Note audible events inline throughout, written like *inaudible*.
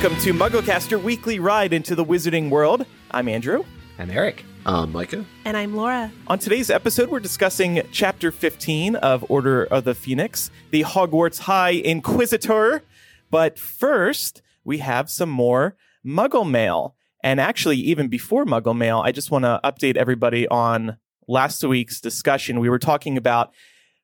Welcome to MuggleCast, your weekly ride into the wizarding world. I'm Andrew. I'm Eric. Um, Micah. And I'm Laura. On today's episode, we're discussing Chapter 15 of Order of the Phoenix, the Hogwarts High Inquisitor. But first, we have some more Muggle Mail. And actually, even before Muggle Mail, I just want to update everybody on last week's discussion. We were talking about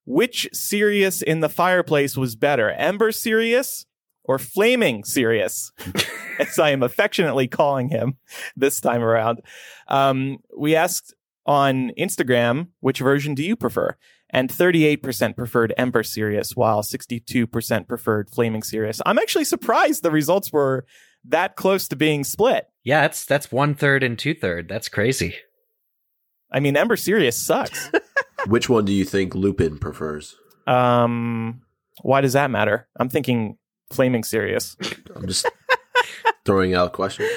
which Sirius in the fireplace was better, Ember Sirius or Flaming Sirius, *laughs* as I am affectionately calling him this time around. Um, we asked on Instagram, which version do you prefer? And 38% preferred Ember Sirius, while 62% preferred Flaming Sirius. I'm actually surprised the results were that close to being split. Yeah, that's that's one third and two third. That's crazy. I mean, Ember Sirius sucks. *laughs* Which one do you think Lupin prefers? um, why does that matter? I'm thinking Flaming Sirius. I'm just throwing out questions.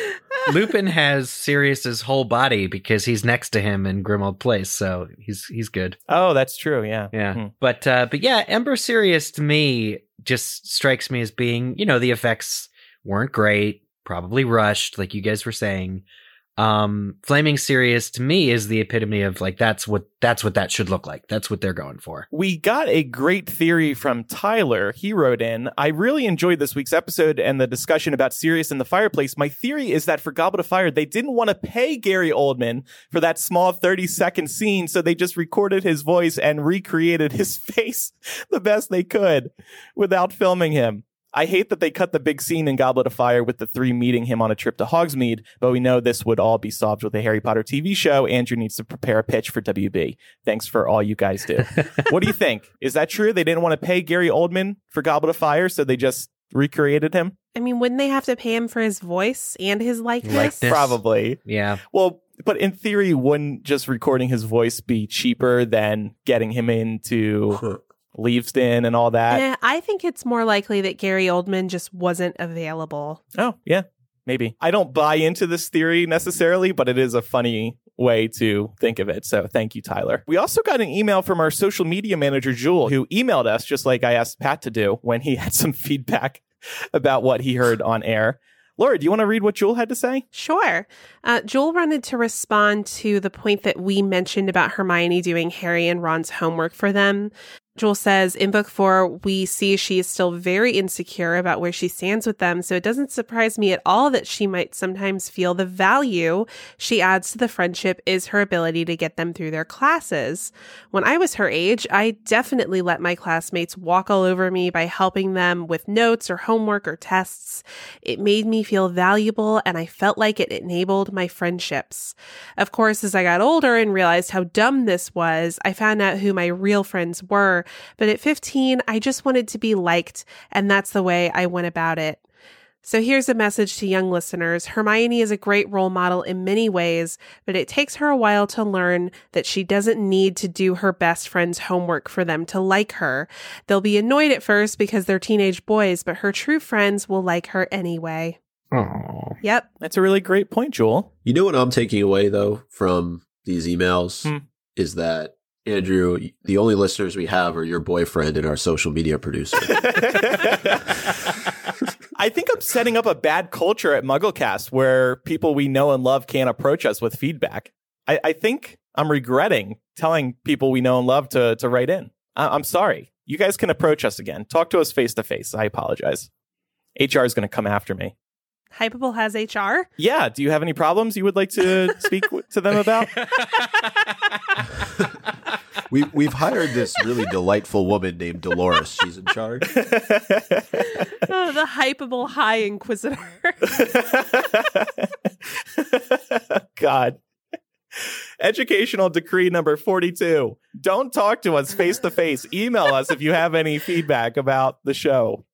Lupin has Sirius's whole body because he's next to him in Grimmauld Place, so he's he's good. Oh, that's true. Yeah. Yeah, Hmm. but uh, but yeah, Ember Sirius to me just strikes me as being you know the effects weren't great, probably rushed, like you guys were saying. Um, Flaming Sirius to me is the epitome of like that's what that's what that should look like. That's what they're going for. We got a great theory from Tyler. He wrote in, I really enjoyed this week's episode and the discussion about Sirius in the fireplace. My theory is that for Goblet of Fire, they didn't want to pay Gary Oldman for that small 30 second scene, so they just recorded his voice and recreated his *laughs* face the best they could without filming him. I hate that they cut the big scene in Goblet of Fire with the three meeting him on a trip to Hogsmeade, but we know this would all be solved with a Harry Potter TV show. Andrew needs to prepare a pitch for WB. Thanks for all you guys do. *laughs* what do you think? Is that true? They didn't want to pay Gary Oldman for Goblet of Fire, so they just recreated him? I mean, wouldn't they have to pay him for his voice and his likeness? Likeness. Probably. Yeah, Well, but in theory, wouldn't just recording his voice be cheaper than getting him into *laughs* Leavesden and all that? Eh, I think it's more likely that Gary Oldman just wasn't available. Oh, yeah, maybe. I don't buy into this theory necessarily, but it is a funny way to think of it. So thank you, Tyler. We also got an email from our social media manager, Jewel, who emailed us just like I asked Pat to do when he *laughs* had some feedback about what he heard on air. Laura, do you want to read what Jewel had to say? Sure. Uh, Joel wanted to respond to the point that we mentioned about Hermione doing Harry and Ron's homework for them. Joel says in book four, we see she is still very insecure about where she stands with them. So it doesn't surprise me at all that she might sometimes feel the value she adds to the friendship is her ability to get them through their classes. When I was her age, I definitely let my classmates walk all over me by helping them with notes or homework or tests. It made me feel valuable and I felt like it enabled my friendships. Of course, as I got older and realized how dumb this was, I found out who my real friends were. But at 15, I just wanted to be liked, and that's the way I went about it. So here's a message to young listeners. Hermione is a great role model in many ways, but it takes her a while to learn that she doesn't need to do her best friend's homework for them to like her. They'll be annoyed at first because they're teenage boys, but her true friends will like her anyway. oh, Yep. That's a really great point, Jewel. You know what I'm taking away though from these emails Hmm. is that Andrew, the only listeners we have are your boyfriend and our social media producer. *laughs* I think I'm setting up a bad culture at MuggleCast where people we know and love can't approach us with feedback. I, I think I'm regretting telling people we know and love to to write in. I, I'm sorry. You guys can approach us again. Talk to us face to face. I apologize. HR is going to come after me. Hypable has HR. Yeah. Do you have any problems you would like to *laughs* speak to them about? *laughs* we we've hired this really delightful woman named Dolores. She's in charge. *laughs* Oh, the hypable high inquisitor. *laughs* God. Educational decree number 42. Don't talk to us face to face. Email us if you have any feedback about the show.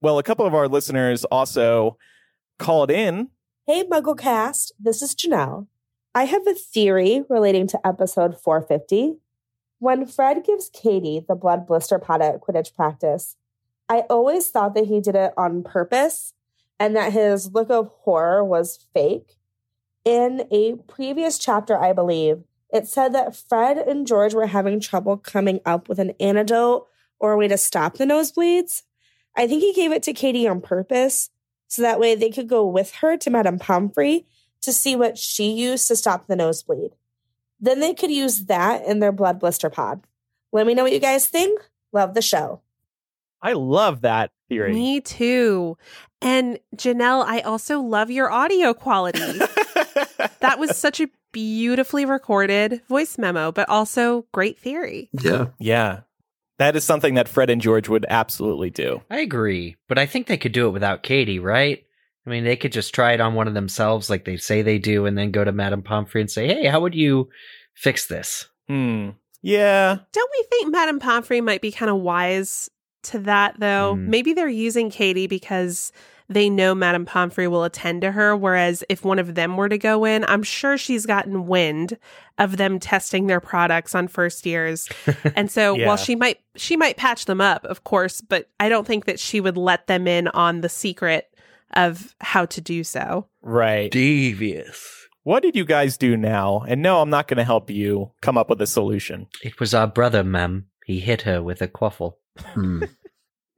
Well, a couple of our listeners also called in. Hey, MuggleCast. This is Janelle. I have a theory relating to episode 450. When Fred gives Katie the blood blister pod at Quidditch practice, I always thought that he did it on purpose and that his look of horror was fake. In a previous chapter, I believe, it said that Fred and George were having trouble coming up with an antidote or a way to stop the nosebleeds. I think he gave it to Katie on purpose. so that way they could go with her to Madame Pomfrey to see what she used to stop the nosebleed. Then they could use that in their blood blister pod. Let me know what you guys think. Love the show. I love that theory. Me too. And Janelle, I also love your audio quality. *laughs* that was such a beautifully recorded voice memo, but also great theory. Yeah. yeah. That is something that Fred and George would absolutely do. I agree, but I think they could do it without Katie, right? I mean, they could just try it on one of themselves, like they say they do, and then go to Madame Pomfrey and say, "Hey, how would you fix this?" Hmm. Yeah. Don't we think Madame Pomfrey might be kind of wise to that, though? Mm. Maybe they're using Katie because they know Madame Pomfrey will attend to her. Whereas if one of them were to go in, I'm sure she's gotten wind of them testing their products on first years. *laughs* And so Yeah. while she might she might patch them up, of course, but I don't think that she would let them in on the secret of how to do so. Right. Devious. What did you guys do now? And no, I'm not going to help you come up with a solution. It was our brother, ma'am. He hit her with a quaffle. Hmm. *laughs*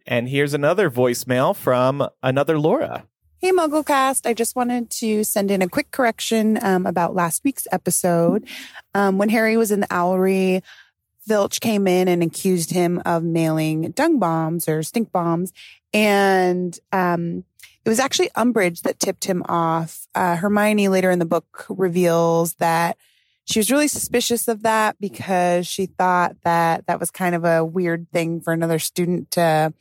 And here's another voicemail from another Laura. Hey, MuggleCast. I just wanted to send in a quick correction um, about last week's episode. Um, when Harry was in the owlery, Filch came in and accused him of mailing dung bombs or stink bombs. And um, it was actually Umbridge that tipped him off. Uh, Hermione later in the book reveals that she was really suspicious of that because she thought that that was kind of a weird thing for another student to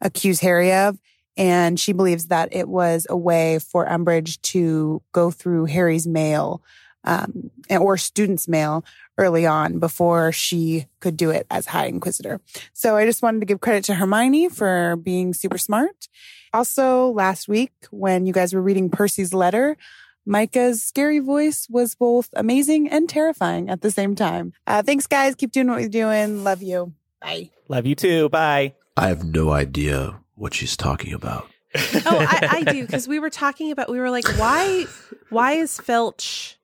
accuse Harry of. And she believes that it was a way for Umbridge to go through Harry's mail um, or students' mail early on before she could do it as High Inquisitor. So I just wanted to give credit to Hermione for being super smart. Also, last week when you guys were reading Percy's letter, Micah's scary voice was both amazing and terrifying at the same time. Uh, thanks, guys. Keep doing what you're doing. Love you. Bye. Love you too. Bye. I have no idea what she's talking about. Oh, I, I do because we were talking about we were like, why, why is Filch?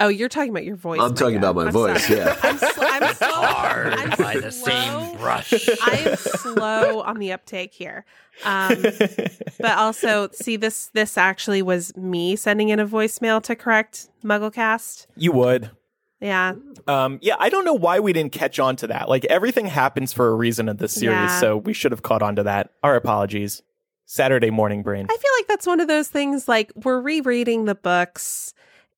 Oh, you're talking about your voice. I'm talking Micah. about my I'm voice, sorry. yeah. I'm, sl- I'm slow. Hard I'm by the slow. same brush. I am slow on the uptake here. Um, but also, see this this actually was me sending in a voicemail to correct MuggleCast. you would. Yeah, Um, yeah, I don't know why we didn't catch on to that. Like everything happens for a reason in this series, Yeah. so we should have caught on to that. Our apologies. Saturday morning brain. I feel like that's one of those things. Like we're rereading the books,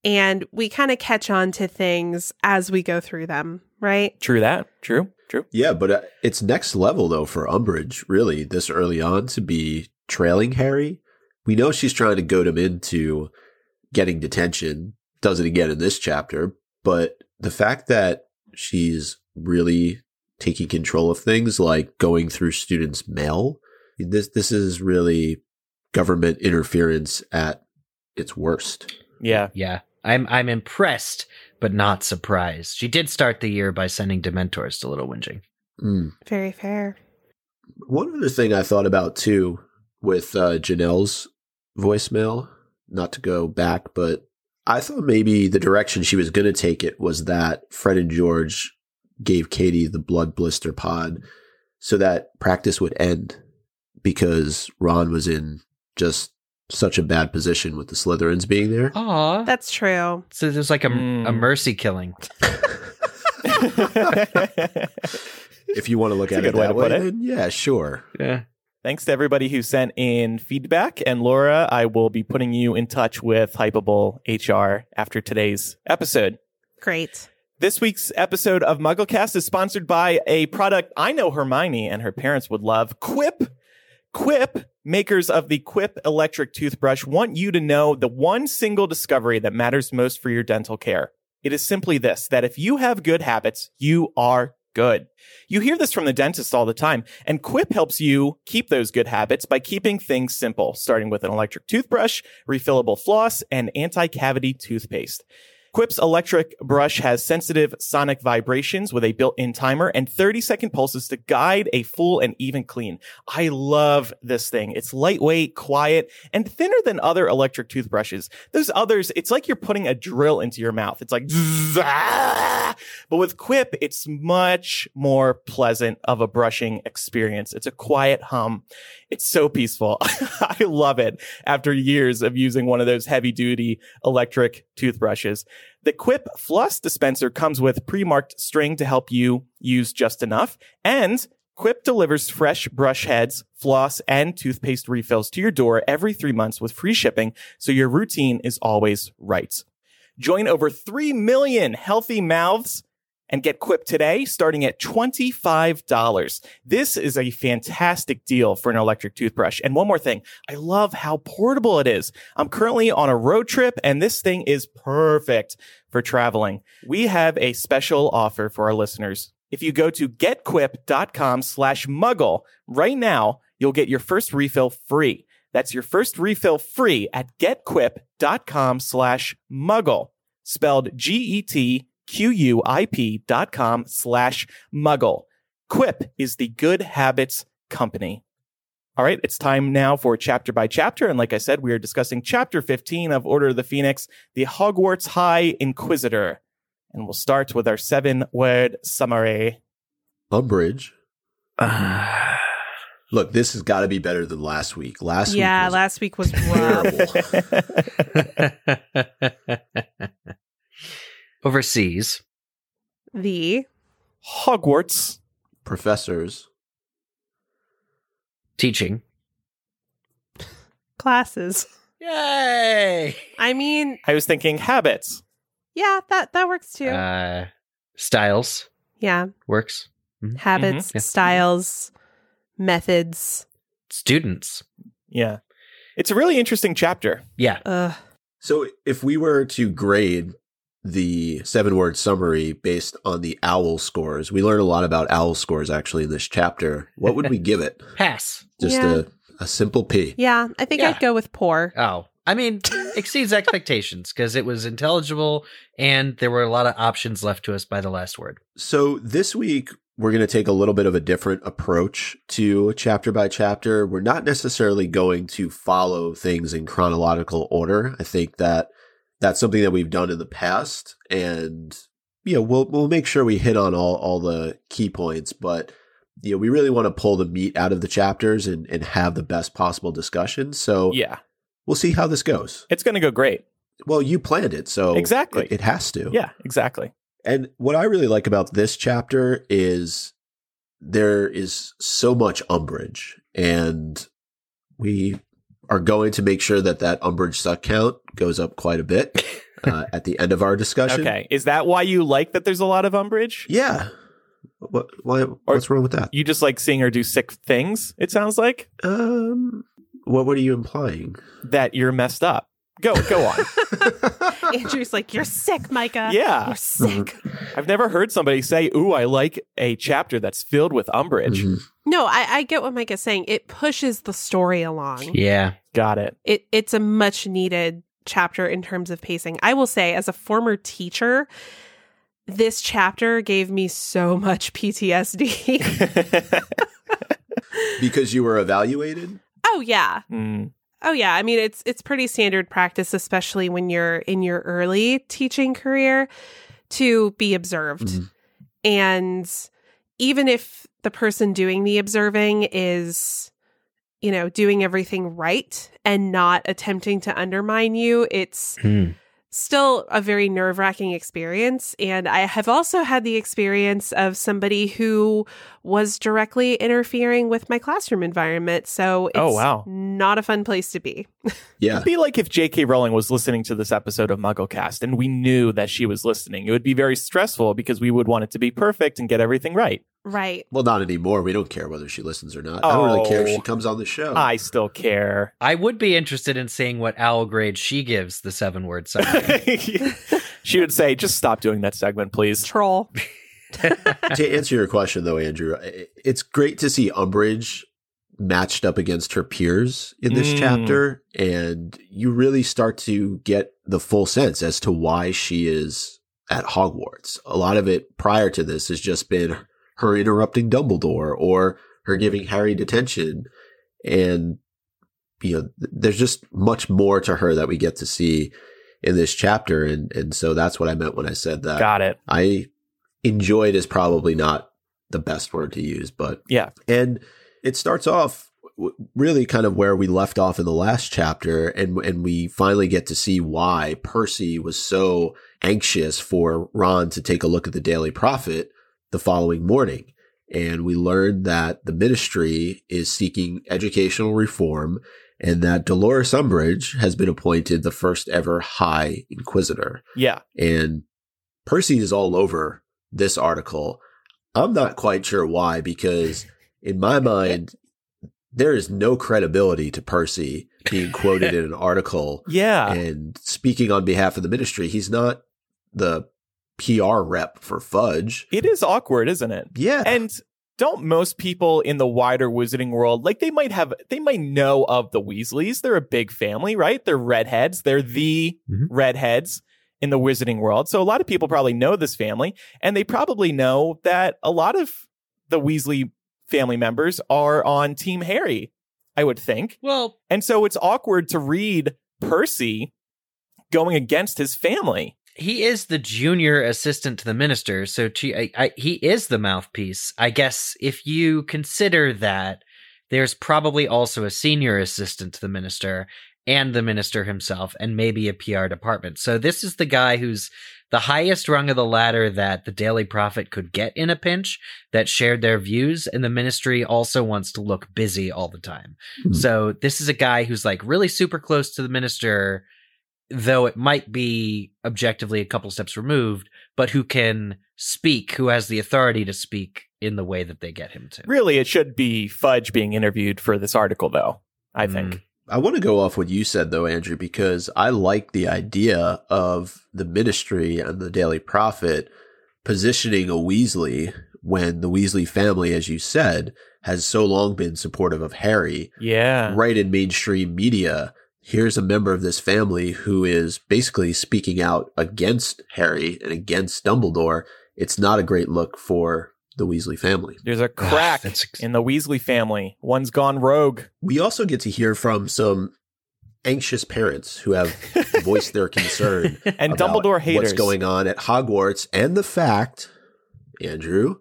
and we kind of catch on to things as we go through them, right? True that. True. True. Yeah, but uh, it's next level though for Umbridge, really, this early on to be trailing Harry. We know she's trying to goad him into getting detention. Does it again in this chapter, but the fact that she's really taking control of things like going through students' mail, this this is really government interference at its worst. Yeah. Yeah, I'm I'm impressed, but not surprised. She did start the year by sending Dementors to Little Whinging. Mm. Very fair. One other thing I thought about too with uh, Janelle's voicemail, not to go back, but I thought maybe the direction she was going to take it was that Fred and George gave Katie the blood blister pod so that practice would end because Ron was in just such a bad position with the Slytherins being there. Aw, That's true. so there's like a, Mm. a mercy killing. *laughs* If you want to look That's at it good way that way, put it. then yeah, sure. Yeah. Thanks to everybody who sent in feedback. And Laura, I will be putting you in touch with Hypable HR after today's episode. Great. This week's episode of MuggleCast is sponsored by a product I know Hermione and her parents would love Quip. Quip, makers of the Quip electric toothbrush, want you to know the one single discovery that matters most for your dental care. It is simply this that if you have good habits, you are good. You hear this from the dentist all the time, and Quip helps you keep those good habits by keeping things simple, starting with an electric toothbrush, refillable floss, and anti cavity toothpaste. Quip's electric brush has sensitive sonic vibrations with a built-in timer and 30-second pulses to guide a full and even clean. I love this thing. It's lightweight, quiet, and thinner than other electric toothbrushes. Those others, it's like you're putting a drill into your mouth. It's like, *laughs* but with Quip, it's much more pleasant of a brushing experience. It's a quiet hum. It's so peaceful. *laughs* I love it after years of using one of those heavy duty electric toothbrushes. The Quip Floss dispenser comes with pre-marked string to help you use just enough. And Quip delivers fresh brush heads, floss, and toothpaste refills to your door every three months with free shipping. So your routine is always right. Join over 3 million healthy mouths and get Quip today starting at $25. This is a fantastic deal for an electric toothbrush. And one more thing. I love how portable it is. I'm currently on a road trip and this thing is perfect for traveling. We have a special offer for our listeners. If you go to getquip.com slash muggle right now, you'll get your first refill free. That's your first refill free at getquip.com slash muggle, spelled G-E-T Q-U-I-P dot com slash muggle. Quip is the good habits company. All right, it's time now for chapter by chapter. And like I said, we are discussing chapter 15 of Order of the Phoenix, the Hogwarts High Inquisitor. And we'll start with our seven word summary. Umbridge. *sighs* Look, this has got to be better than last week. Last yeah, week was last week was rough. *laughs* *laughs* *laughs* Overseas. the Hogwarts. professors. Teaching. classes. Yay! I mean, I was thinking habits. yeah, that that works too. Uh, styles yeah, works. habits, Yeah. styles, methods. Students. Yeah. It's a really interesting chapter. Yeah. Ugh. So if we were to grade the seven word summary based on the owl scores, we learn a lot about owl scores actually in this chapter. What would we give it? *laughs* Pass. Just Yeah. a, a simple P. Yeah, I think Yeah. I'd go with poor. Oh, I mean, *laughs* exceeds expectations because it was intelligible and there were a lot of options left to us by the last word. So this week we're going to take a little bit of a different approach to chapter by chapter. We're not necessarily going to follow things in chronological order. I think that that's something that we've done in the past and you know, we'll we'll make sure we hit on all all the key points, but you know, we really want to pull the meat out of the chapters and and have the best possible discussion. So Yeah. we'll see how this goes. It's going to go great. Well, you planned it, so Exactly. it, it has to. Yeah, exactly. And what I really like about this chapter is there is so much umbrage, and we are going to make sure that that Umbridge suck count goes up quite a bit *laughs* uh, at the end of our discussion. Okay. Is that why you like that there's a lot of Umbridge? Yeah. What? Why? What's wrong with that? You just like seeing her do sick things, it sounds like? Um. What? What are you implying? That you're messed up. Go, go on. *laughs* Andrew's like, "You're sick, Micah. Yeah. you're sick." *laughs* I've never heard somebody say, Ooh, I like a chapter that's filled with Umbridge. Mhm. No, I, I get what Micah's saying. It pushes the story along. Yeah. Got it. It it's a much needed chapter in terms of pacing. I will say, as a former teacher, this chapter gave me so much *laughs* PTSD. Because you were evaluated. oh yeah. Mm, Oh yeah, I mean it's it's pretty standard practice especially when you're in your early teaching career to be observed. Mhm. And even if the person doing the observing is you know, doing everything right and not attempting to undermine you, it's Hmm. Still a very nerve wracking experience. And I have also had the experience of somebody who was directly interfering with my classroom environment. So oh, it's Oh, wow. not a fun place to be. Yeah. It'd be like if J.K. Rowling was listening to this episode of MuggleCast and we knew that she was listening. It would be very stressful because we would want it to be perfect and get everything right. Right. Well, not anymore. We don't care whether she listens or not. I don't really care if Oh. she comes on the show. I still care. I would be interested in seeing what owl grade she gives the seven word summary. *laughs* she would say, just stop doing that segment, please. Troll. *laughs* to answer your question though andrew it's great to see umbridge matched up against her peers in this Mm. chapter and you really start to get the full sense as to why she is at hogwarts a lot of it prior to this has just been her interrupting dumbledore or her giving harry detention and you know there's just much more to her that we get to see in this chapter and and so that's what i meant when i said that Got it. I enjoyed is probably not the best word to use, but Yeah. and it starts off really kind of where we left off in the last chapter, and and we finally get to see why Percy was so anxious for Ron to take a look at the Daily Prophet the following morning. And we learned that the ministry is seeking educational reform and that Dolores Umbridge has been appointed the first ever High Inquisitor. Yeah. And Percy is all over this article. I'm not quite sure why, because in my mind, there is no credibility to Percy being quoted *laughs* in an article Yeah. and speaking on behalf of the ministry. He's not the PR rep for Fudge. It is awkward, isn't it? Yeah. And don't most people in the wider wizarding world like they might have they might know of the Weasleys. They're a big family, right? They're redheads. They're the Mhm. redheads in the wizarding world. So a lot of people probably know this family and they probably know that a lot of the Weasley family members are on team Harry, I would think. Well, And so it's awkward to read Percy going against his family. He is the junior assistant to the minister, so to, I, I, he is the mouthpiece. I guess if you consider that, there's probably also a senior assistant to the minister and the minister himself, and maybe a PR department. So this is the guy who's the highest rung of the ladder that the Daily Prophet could get in a pinch, that shared their views, and the ministry also wants to look busy all the time. Hmm. So this is a guy who's like really super close to the minister, though it might be objectively a couple steps removed, but who can speak, who has the authority to speak in the way that they get him to. Really, it should be Fudge being interviewed for this article, though, I think. Mm. I want to go off what you said though, Andrew, because I like the idea of the ministry and the Daily Prophet positioning a Weasley when the Weasley family, as you said, has so long been supportive of Harry, Yeah. right in mainstream media. Here's a member of this family who is basically speaking out against Harry and against Dumbledore. It's not a great look for the Weasley family. There's a crack that's ex- in the Weasley family. One's gone rogue. We also get to hear from some anxious parents who have *laughs* voiced their concern *laughs* And about Dumbledore haters. What's going on at Hogwarts and the fact, Andrew,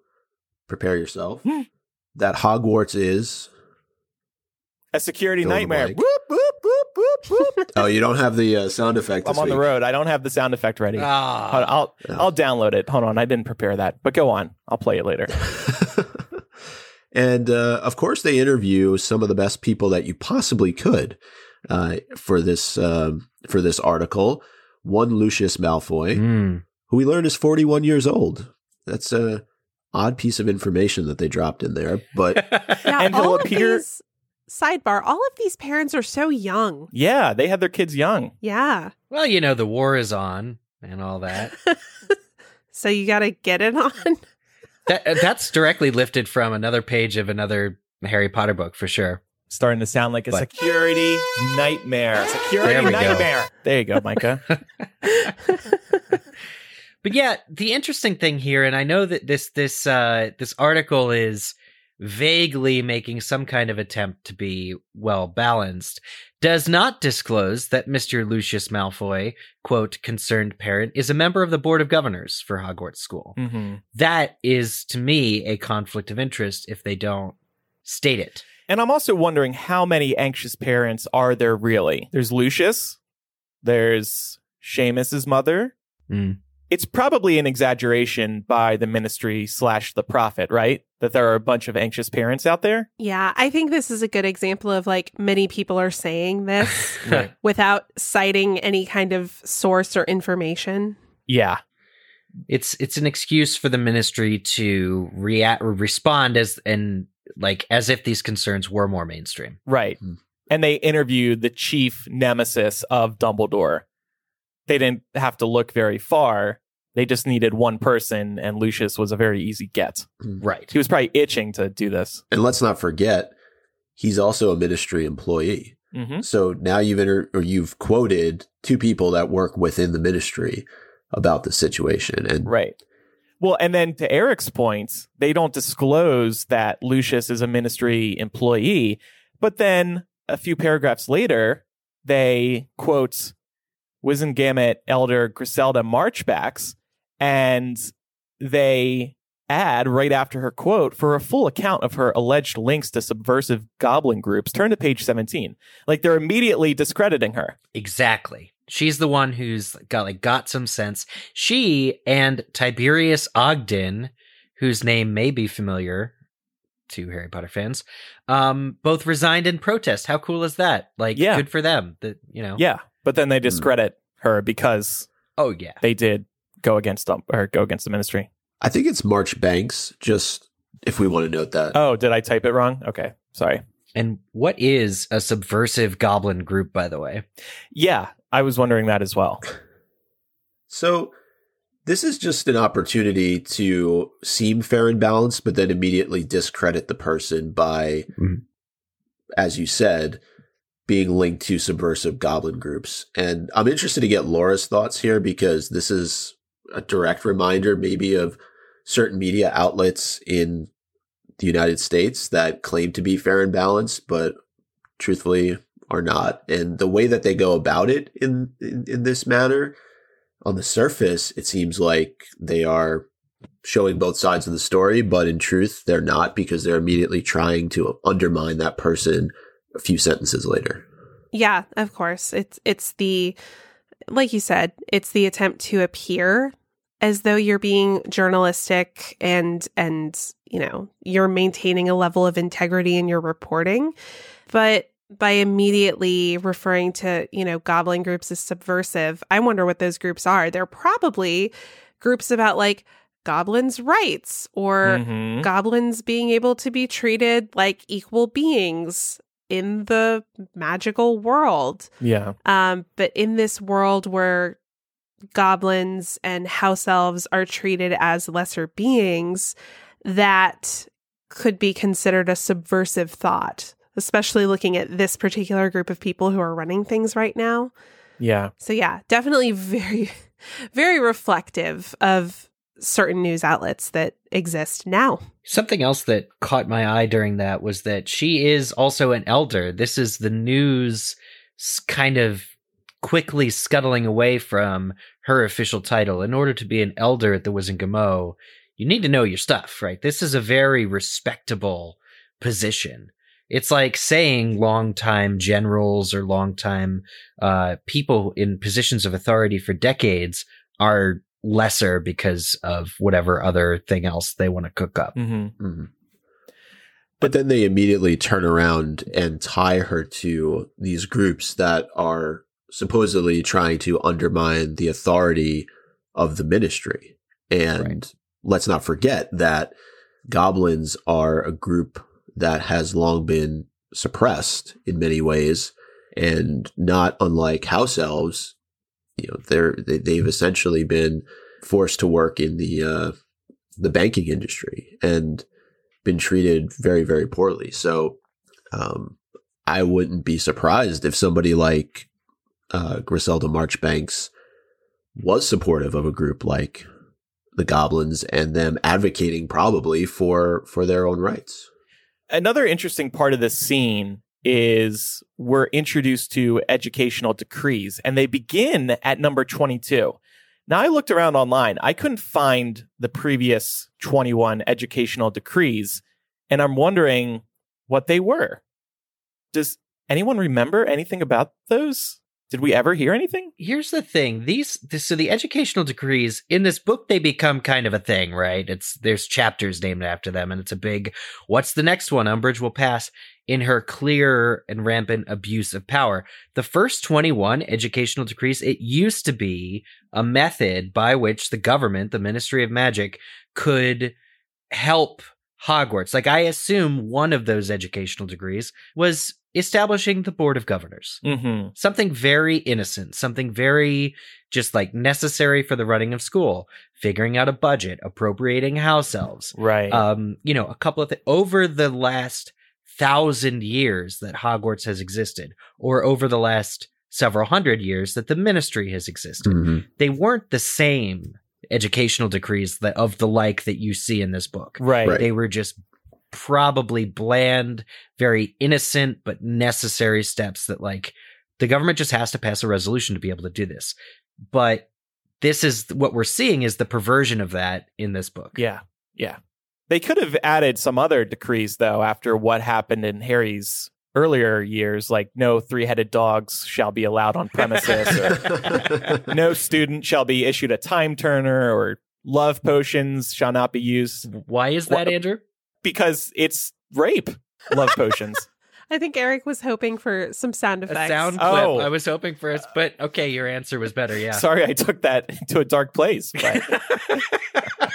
prepare yourself, Hmm. that Hogwarts is. A security Fill in the nightmare. Whoop, whoop, whoop. Oh, you don't have the uh, sound effect. I'm this on the road. I don't have the sound effect ready. Hold on, I'll Yeah. I'll download it. Hold on, I didn't prepare that. But go on. I'll play it later. *laughs* and uh, of course, they interview some of the best people that you possibly could uh, for this um for this article. One Lucius Malfoy, mm. who we learned is 41 years old. That's a odd piece of information that they dropped in there, but *laughs* Yeah, And all he'll of appear- these sidebar, all of these parents are so young. Yeah, they had their kids young. Yeah. well, you know, the war is on and all that. *laughs* So you got to get it on. *laughs* that that's directly lifted from another page of another Harry Potter book for sure. Starting to sound like a But- security nightmare. *laughs* Security There we go. nightmare. There you go, Micah. But yeah, the interesting thing here, and I know that this this uh, this article is vaguely making some kind of attempt to be well balanced, does not disclose that Mr. Lucius Malfoy, quote, concerned parent, is a member of the board of governors for Hogwarts School. hmm That is to me a conflict of interest if they don't state it. And I'm also wondering how many anxious parents are there really? There's Lucius. There's Seamus's mother. Mm. It's probably an exaggeration by the ministry slash the prophet, right? That there are a bunch of anxious parents out there. yeah, I think this is a good example of like many people are saying this *laughs* Right. without citing any kind of source or information. Yeah. it's it's an excuse for the ministry to react or respond as and like as if these concerns were more mainstream. Right. Hmm. And they interviewed the chief nemesis of Dumbledore. They didn't have to look very far. They just needed one person, and Lucius was a very easy get. Right. He was probably itching to do this. and let's not forget, he's also a ministry employee. hmm So now you've inter- or you've quoted two people that work within the ministry about the situation, and Right. Well, and then to Eric's point, they don't disclose that Lucius is a ministry employee, but then a few paragraphs later, they quote Wizengamot Elder Griselda Marchbacks, and they ad right after her quote for a full account of her alleged links to subversive goblin groups. Turn to page 17. Like they're immediately discrediting her. Exactly. She's the one who's got like got some sense. She and Tiberius Ogden, whose name may be familiar to Harry Potter fans, um, both resigned in protest. How cool is that? Like, Yeah. good for them. That you know. Yeah. But then they discredit her because Oh yeah. they did go against them or go against the ministry. I think it's Marchbanks, just if we want to note that. Oh, did I type it wrong? Okay. Sorry. And what is a subversive goblin group, by the way? Yeah. I was wondering that as well. So this is just an opportunity to seem fair and balanced, but then immediately discredit the person by, Mhm. as you said, being linked to subversive goblin groups. And I'm interested to get Laura's thoughts here because this is a direct reminder, maybe, of certain media outlets in the United States that claim to be fair and balanced, but truthfully are not. And the way that they go about it in, in, in this manner, on the surface, it seems like they are showing both sides of the story, but in truth, they're not because they're immediately trying to undermine that person a few sentences later. Yeah, of course. It's it's the like you said, it's the attempt to appear as though you're being journalistic and and you know, you're maintaining a level of integrity in your reporting. But by immediately referring to, you know, goblin groups as subversive, I wonder what those groups are. They're probably groups about like goblins' rights or Mhm. goblins being able to be treated like equal beings in the magical world. Yeah. Um, but in this world where goblins and house elves are treated as lesser beings, that could be considered a subversive thought, especially looking at this particular group of people who are running things right now. Yeah. So, yeah, definitely very, *laughs* very reflective of certain news outlets that exist now. Something else that caught my eye during that was that she is also an elder. This is the news kind of quickly scuttling away from her official title. In order to be an elder at the Wizengamot, you need to know your stuff, right? This is a very respectable position. It's like saying longtime generals or longtime uh, people in positions of authority for decades are lesser because of whatever other thing else they want to cook up. hmm Mhm. But then they immediately turn around and tie her to these groups that are supposedly trying to undermine the authority of the ministry. And Right. let's not forget that goblins are a group that has long been suppressed in many ways and not unlike house elves you know they're they, they've essentially been forced to work in the uh the banking industry and been treated very very poorly so um i wouldn't be surprised if somebody like uh griselda marchbanks was supportive of a group like the goblins and them advocating probably for for their own rights Another interesting part of this scene is we're introduced to educational decrees, and they begin at number 22. Now, I looked around online. I couldn't find the previous 21 educational decrees, and I'm wondering what they were. Does anyone remember anything about those? Did we ever hear anything? Here's the thing: these this, so the educational decrees in this book they become kind of a thing, right? It's there's chapters named after them, and it's a big. What's the next one? Umbridge will pass in her clear and rampant abuse of power. The first 21 educational decrees, it used to be a method by which the government, the Ministry of Magic, could help Hogwarts. Like I assume one of those educational decrees was establishing the board of governors Mm-hmm. something very innocent, something very just like necessary for the running of school, figuring out a budget, appropriating house elves. Right. Um, you know, a couple of things over the last thousand years that Hogwarts has existed, or over the last several hundred years that the ministry has existed. They weren't the same educational decrees that of the like that you see in this book. right. right. They were just probably bland, very innocent, but necessary steps that like the government just has to pass a resolution to be able to do this. But this is what we're seeing is the perversion of that in this book. Yeah. Yeah. They could have added some other decrees though after what happened in Harry's earlier years, like no three-headed dogs shall be allowed on premises, or *laughs* no student shall be issued a time turner, or love potions shall not be used Why is that, What- Andrew? Because it's rape. Love potions. *laughs* I think Eric was hoping for some sound A effects. sound oh. clip. Oh. I was hoping for us, but okay, your answer was better. Yeah. Sorry, I took that to a dark place. But *laughs*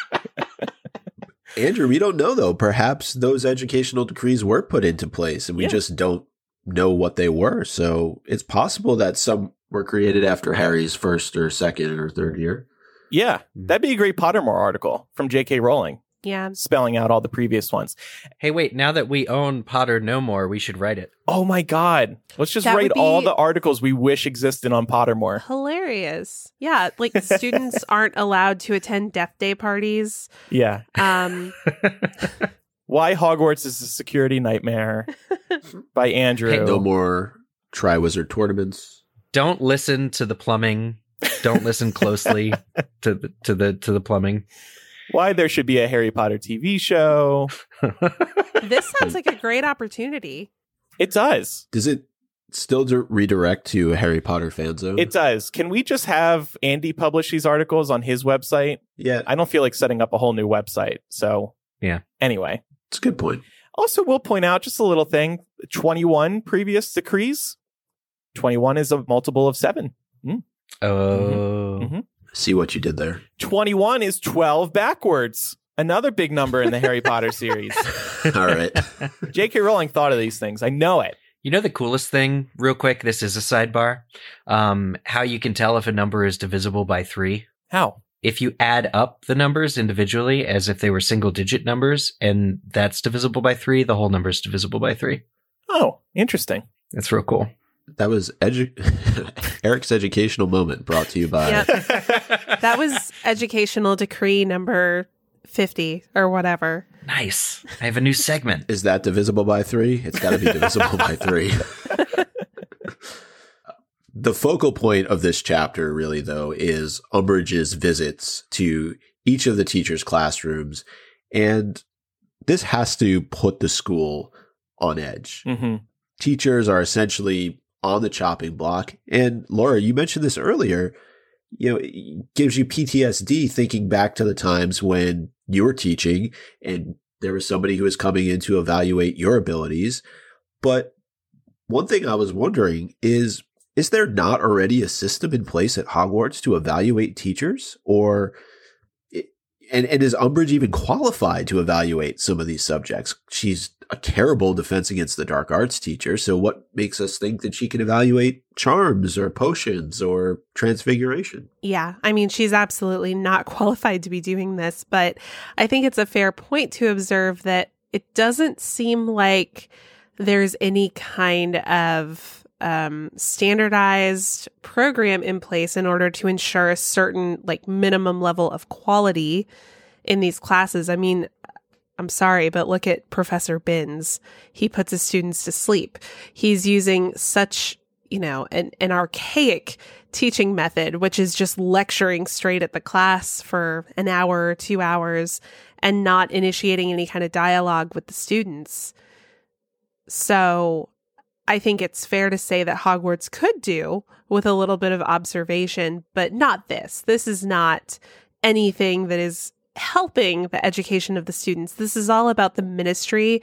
Andrew, we don't know though. Perhaps those educational decrees were put into place and we Yeah. just don't know what they were. So it's possible that some were created after Harry's first or second or third year. yeah, that'd be a great Pottermore article from J.K. Rowling, Yeah. spelling out all the previous ones. Hey, wait. Now that we own Potter No More, we should write it. Oh my God. Let's just That write be- all the articles we wish existed on Pottermore. Hilarious. Yeah. Like students *laughs* aren't allowed to attend death day parties. Yeah. Um, *laughs* Why Hogwarts is a security nightmare *laughs* by Andrew. Hey, No more Triwizard tournaments. Don't listen to the plumbing. Don't listen closely to the to the to the plumbing. Why there should be a Harry Potter TV show. *laughs* this sounds like a great opportunity. It does. Does it still di- redirect to a Harry Potter fan zone? It does. Can we just have Andy publish these articles on his website? yeah, I don't feel like setting up a whole new website. So, Yeah. Anyway, it's a good point. also, we'll point out just a little thing 21 previous decrees. 21 is a multiple of seven. Oh, Mhm. See what you did there. 21 is 12 backwards. Another big number in the Harry Potter series. *laughs* All right. *laughs* J.K. Rowling thought of these things. I know it. You know the coolest thing, real quick. This is a sidebar. Um, how you can tell if a number is divisible by three. How? If you add up the numbers individually as if they were single digit numbers, and that's divisible by three, the whole number is divisible by three. Oh, interesting. That's real cool. That was edu- *laughs* Eric's educational moment brought to you by Yep. That was educational decree number 50 or whatever. Nice. I have a new segment. Is that divisible by three? It's got to be divisible by three. *laughs* the focal point of this chapter, really, though, is Umbridge's visits to each of the teachers' classrooms. And this has to put the school on edge. hmm Teachers are essentially on the chopping block. And Laura, you mentioned this earlier. You know, it gives you PTSD thinking back to the times when you were teaching and there was somebody who was coming in to evaluate your abilities. But one thing I was wondering is is there not already a system in place at Hogwarts to evaluate teachers or and and is Umbridge even qualified to evaluate some of these subjects? She's a terrible defense against the dark arts teacher, so what makes us think that she can evaluate charms or potions or transfiguration? Yeah, I mean, she's absolutely not *laughs* qualified to be doing this, but I think it's a fair point to observe that it doesn't seem like there's any kind of um, standardized program in place in order to ensure a certain like minimum level of quality in these classes. I mean, I'm sorry, but look at Professor Binns. He puts his students to sleep. He's using such, you know, an, an archaic teaching method, which is just lecturing straight at the class for an hour two hours and not initiating any kind of dialogue with the students. So I think it's fair to say that Hogwarts could do with a little bit of observation, but not this. This is not anything that is helping the education of the students. This is all about the ministry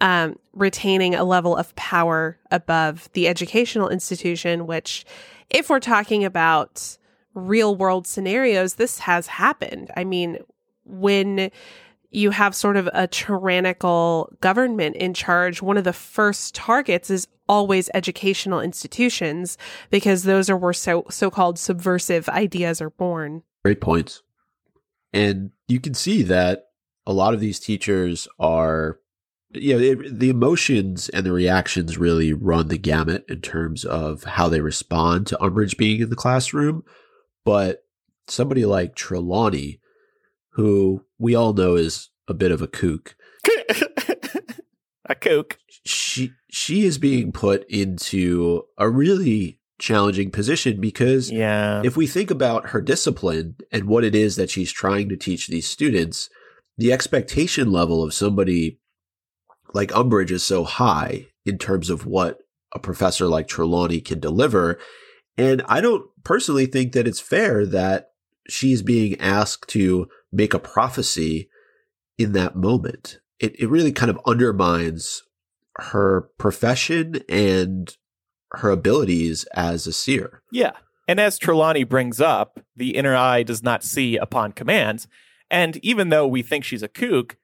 um, retaining a level of power above the educational institution, which, if we're talking about real world scenarios, this has happened. I mean, when you have sort of a tyrannical government in charge, one of the first targets is always educational institutions because those are where so so-called subversive ideas are born. Great points. And you can see that a lot of these teachers are, you know, it, the emotions and the reactions really run the gamut in terms of how they respond to Umbridge being in the classroom. But somebody like Trelawney, who we all know is a bit of a kook, *laughs* a kook. she she is being put into a really challenging position because Yeah. if we think about her discipline and what it is that she's trying to teach these students, the expectation level of somebody like Umbridge is so high in terms of what a professor like Trelawney can deliver. And I don't personally think that it's fair that she's being asked to make a prophecy in that moment. It, it really kind of undermines her profession and her abilities as a seer. Yeah. And as Trelawney brings up, the inner eye does not see upon command. And even though we think she's a kook,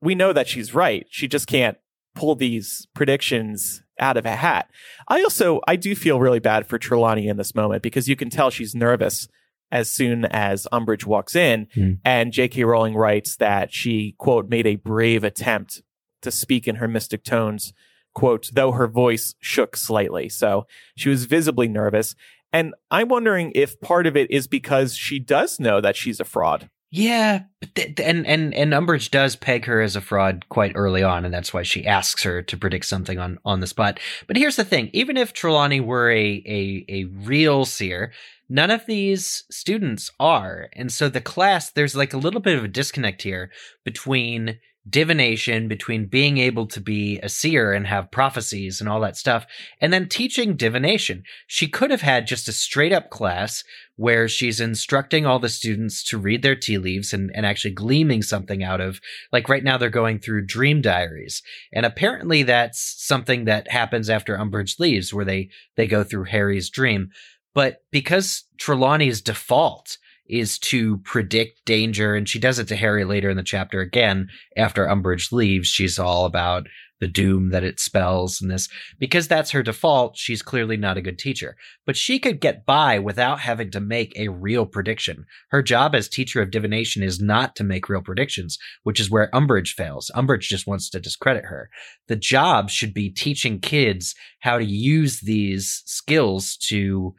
we know that she's right. She just can't pull these predictions out of a hat. I also I do feel really bad for Trelawney in this moment because you can tell she's nervous as soon as Umbridge walks in Mm. and J.K. Rowling writes that she quote made a brave attempt to speak in her mystic tones quote though her voice shook slightly. So she was visibly nervous and I'm wondering if part of it is because she does know that she's a fraud. Yeah, th- and and and Umbridge does peg her as a fraud quite early on, and that's why she asks her to predict something on on the spot. But here's the thing: even if Trelawney were a a a real seer, none of these students are, and so the class there's like a little bit of a disconnect here between divination between being able to be a seer and have prophecies and all that stuff and then teaching divination. She could have had just a straight up class where she's instructing all the students to read their tea leaves and, and actually gleaming something out of like right now they're going through dream diaries. And apparently that's something that happens after umbridge leaves where they they go through harry's dream. But because trelawney's default is to predict danger and she does it to harry later in the chapter again after umbridge leaves she's all about the doom that it spells and this because that's her default she's clearly not a good teacher but she could get by without having to make a real prediction. Her job as teacher of divination is not to make real predictions, which is where Umbridge fails. Umbridge just wants to discredit her. The job should be teaching kids how to use these skills to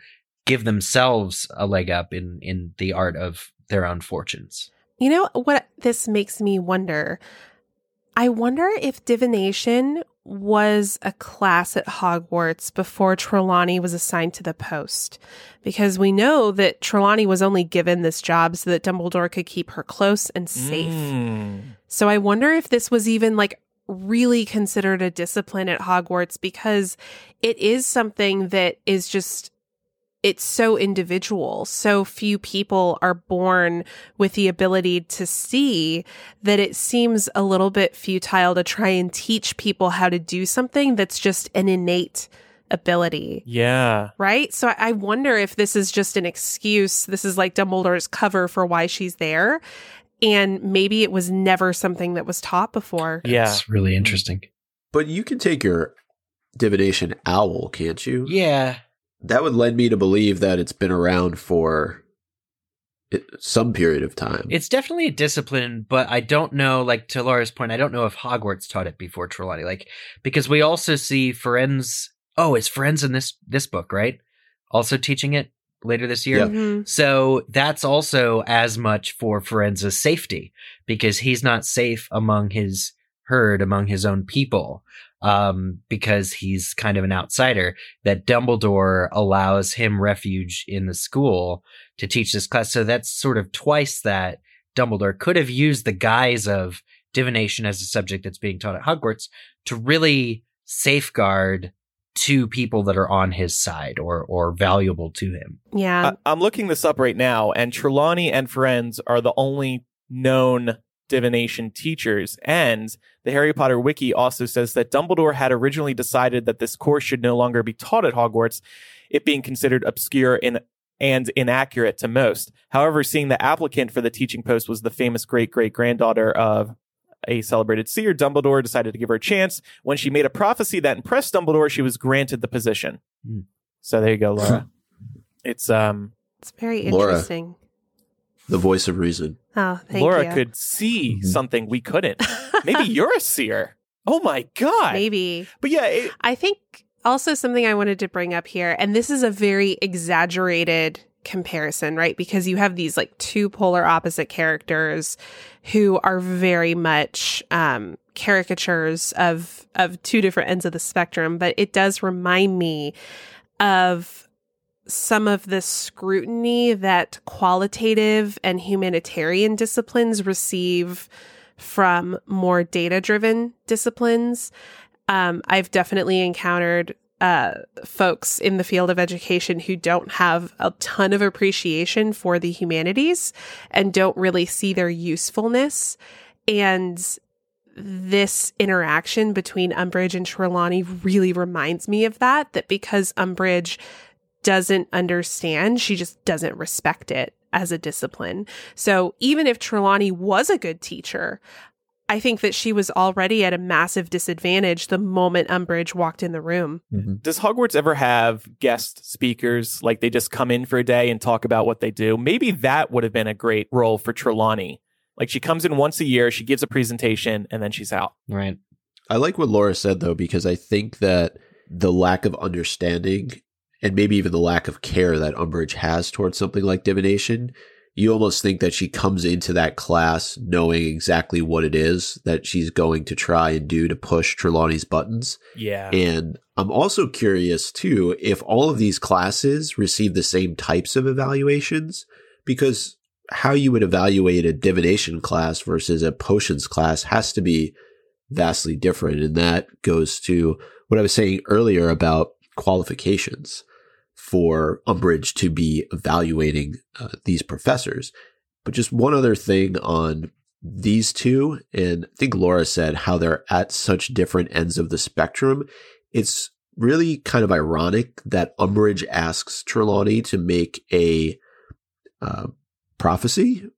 give themselves a leg up in, in the art of their own fortunes. You know what this makes me wonder? I wonder if divination was a class at Hogwarts before Trelawney was assigned to the post. Because we know that Trelawney was only given this job so that Dumbledore could keep her close and safe. Mm. So I wonder if this was even like really considered a discipline at Hogwarts because it is something that is just it's so individual. So few people are born with the ability to see that it seems a little bit futile to try and teach people how to do something that's just an innate ability. Yeah. Right? So I- I wonder if this is just an excuse. This is like Dumbledore's cover for why she's there. And maybe it was never something that was taught before. Yeah. It's really interesting. But you can take your divination owl, can't you? Yeah. That would led me to believe that it's been around for it, some period of time. It's definitely a discipline, but I don't know, like to Laura's point, I don't know if Hogwarts taught it before Trelawney. Like, because we also see Firenze. Oh, is Firenze in this this book, right? Also teaching it later this year. Yeah. Mhm. So that's also as much for Firenze's safety because he's not safe among his herd, among his own people, um, because he's kind of an outsider. That Dumbledore allows him refuge in the school to teach this class. So that's sort of twice that Dumbledore could have used the guise of divination as a subject that's being taught at Hogwarts to really safeguard two people that are on his side or or valuable to him. Yeah. I- I'm looking this up right now, and Trelawney and Firenze are the only known divination teachers. And the Harry Potter wiki also says that Dumbledore had originally decided that this course should no longer be taught at Hogwarts, it being considered obscure and and inaccurate to most. However, seeing the applicant for the teaching post was the famous great great granddaughter of a celebrated seer, Dumbledore decided to give her a chance. When she made a prophecy that impressed Dumbledore, she was granted the position. Hmm. So there you go, Laura. *laughs* it's um it's very Laura. Interesting. the voice of reason. Oh, thank you. Laura you. could see Mhm. something we couldn't. *laughs* Maybe you're a seer. Oh my god. Maybe. But yeah, it, I think also something I wanted to bring up here, and this is a very exaggerated comparison, right? Because you have these like two polar opposite characters who are very much um, caricatures of of two different ends of the spectrum. But it does remind me of some of the scrutiny that qualitative and humanitarian disciplines receive from more data driven disciplines. Um, I've definitely encountered uh, folks in the field of education who don't have a ton of appreciation for the humanities and don't really see their usefulness. And this interaction between Umbridge and Trelawney really reminds me of that, that because Umbridge doesn't understand, she just doesn't respect it as a discipline. So even if Trelawney was a good teacher, I think that she was already at a massive disadvantage the moment Umbridge walked in the room. Mm-hmm. Does Hogwarts ever have guest speakers? Like they just come in for a day and talk about what they do? Maybe that would have been a great role for Trelawney. Like she comes in once a year, she gives a presentation, and then she's out. Right. I like what Laura said though, because I think that the lack of understanding and maybe even the lack of care that Umbridge has towards something like divination, you almost think that she comes into that class knowing exactly what it is that she's going to try and do to push Trelawney's buttons. Yeah. And I'm also curious too if all of these classes receive the same types of evaluations because how you would evaluate a divination class versus a potions class has to be vastly different. And that goes to what I was saying earlier about qualifications for Umbridge to be evaluating uh, these professors. But just one other thing on these two, and I think Laura said how they're at such different ends of the spectrum. It's really kind of ironic that Umbridge asks Trelawney to make a uh, prophecy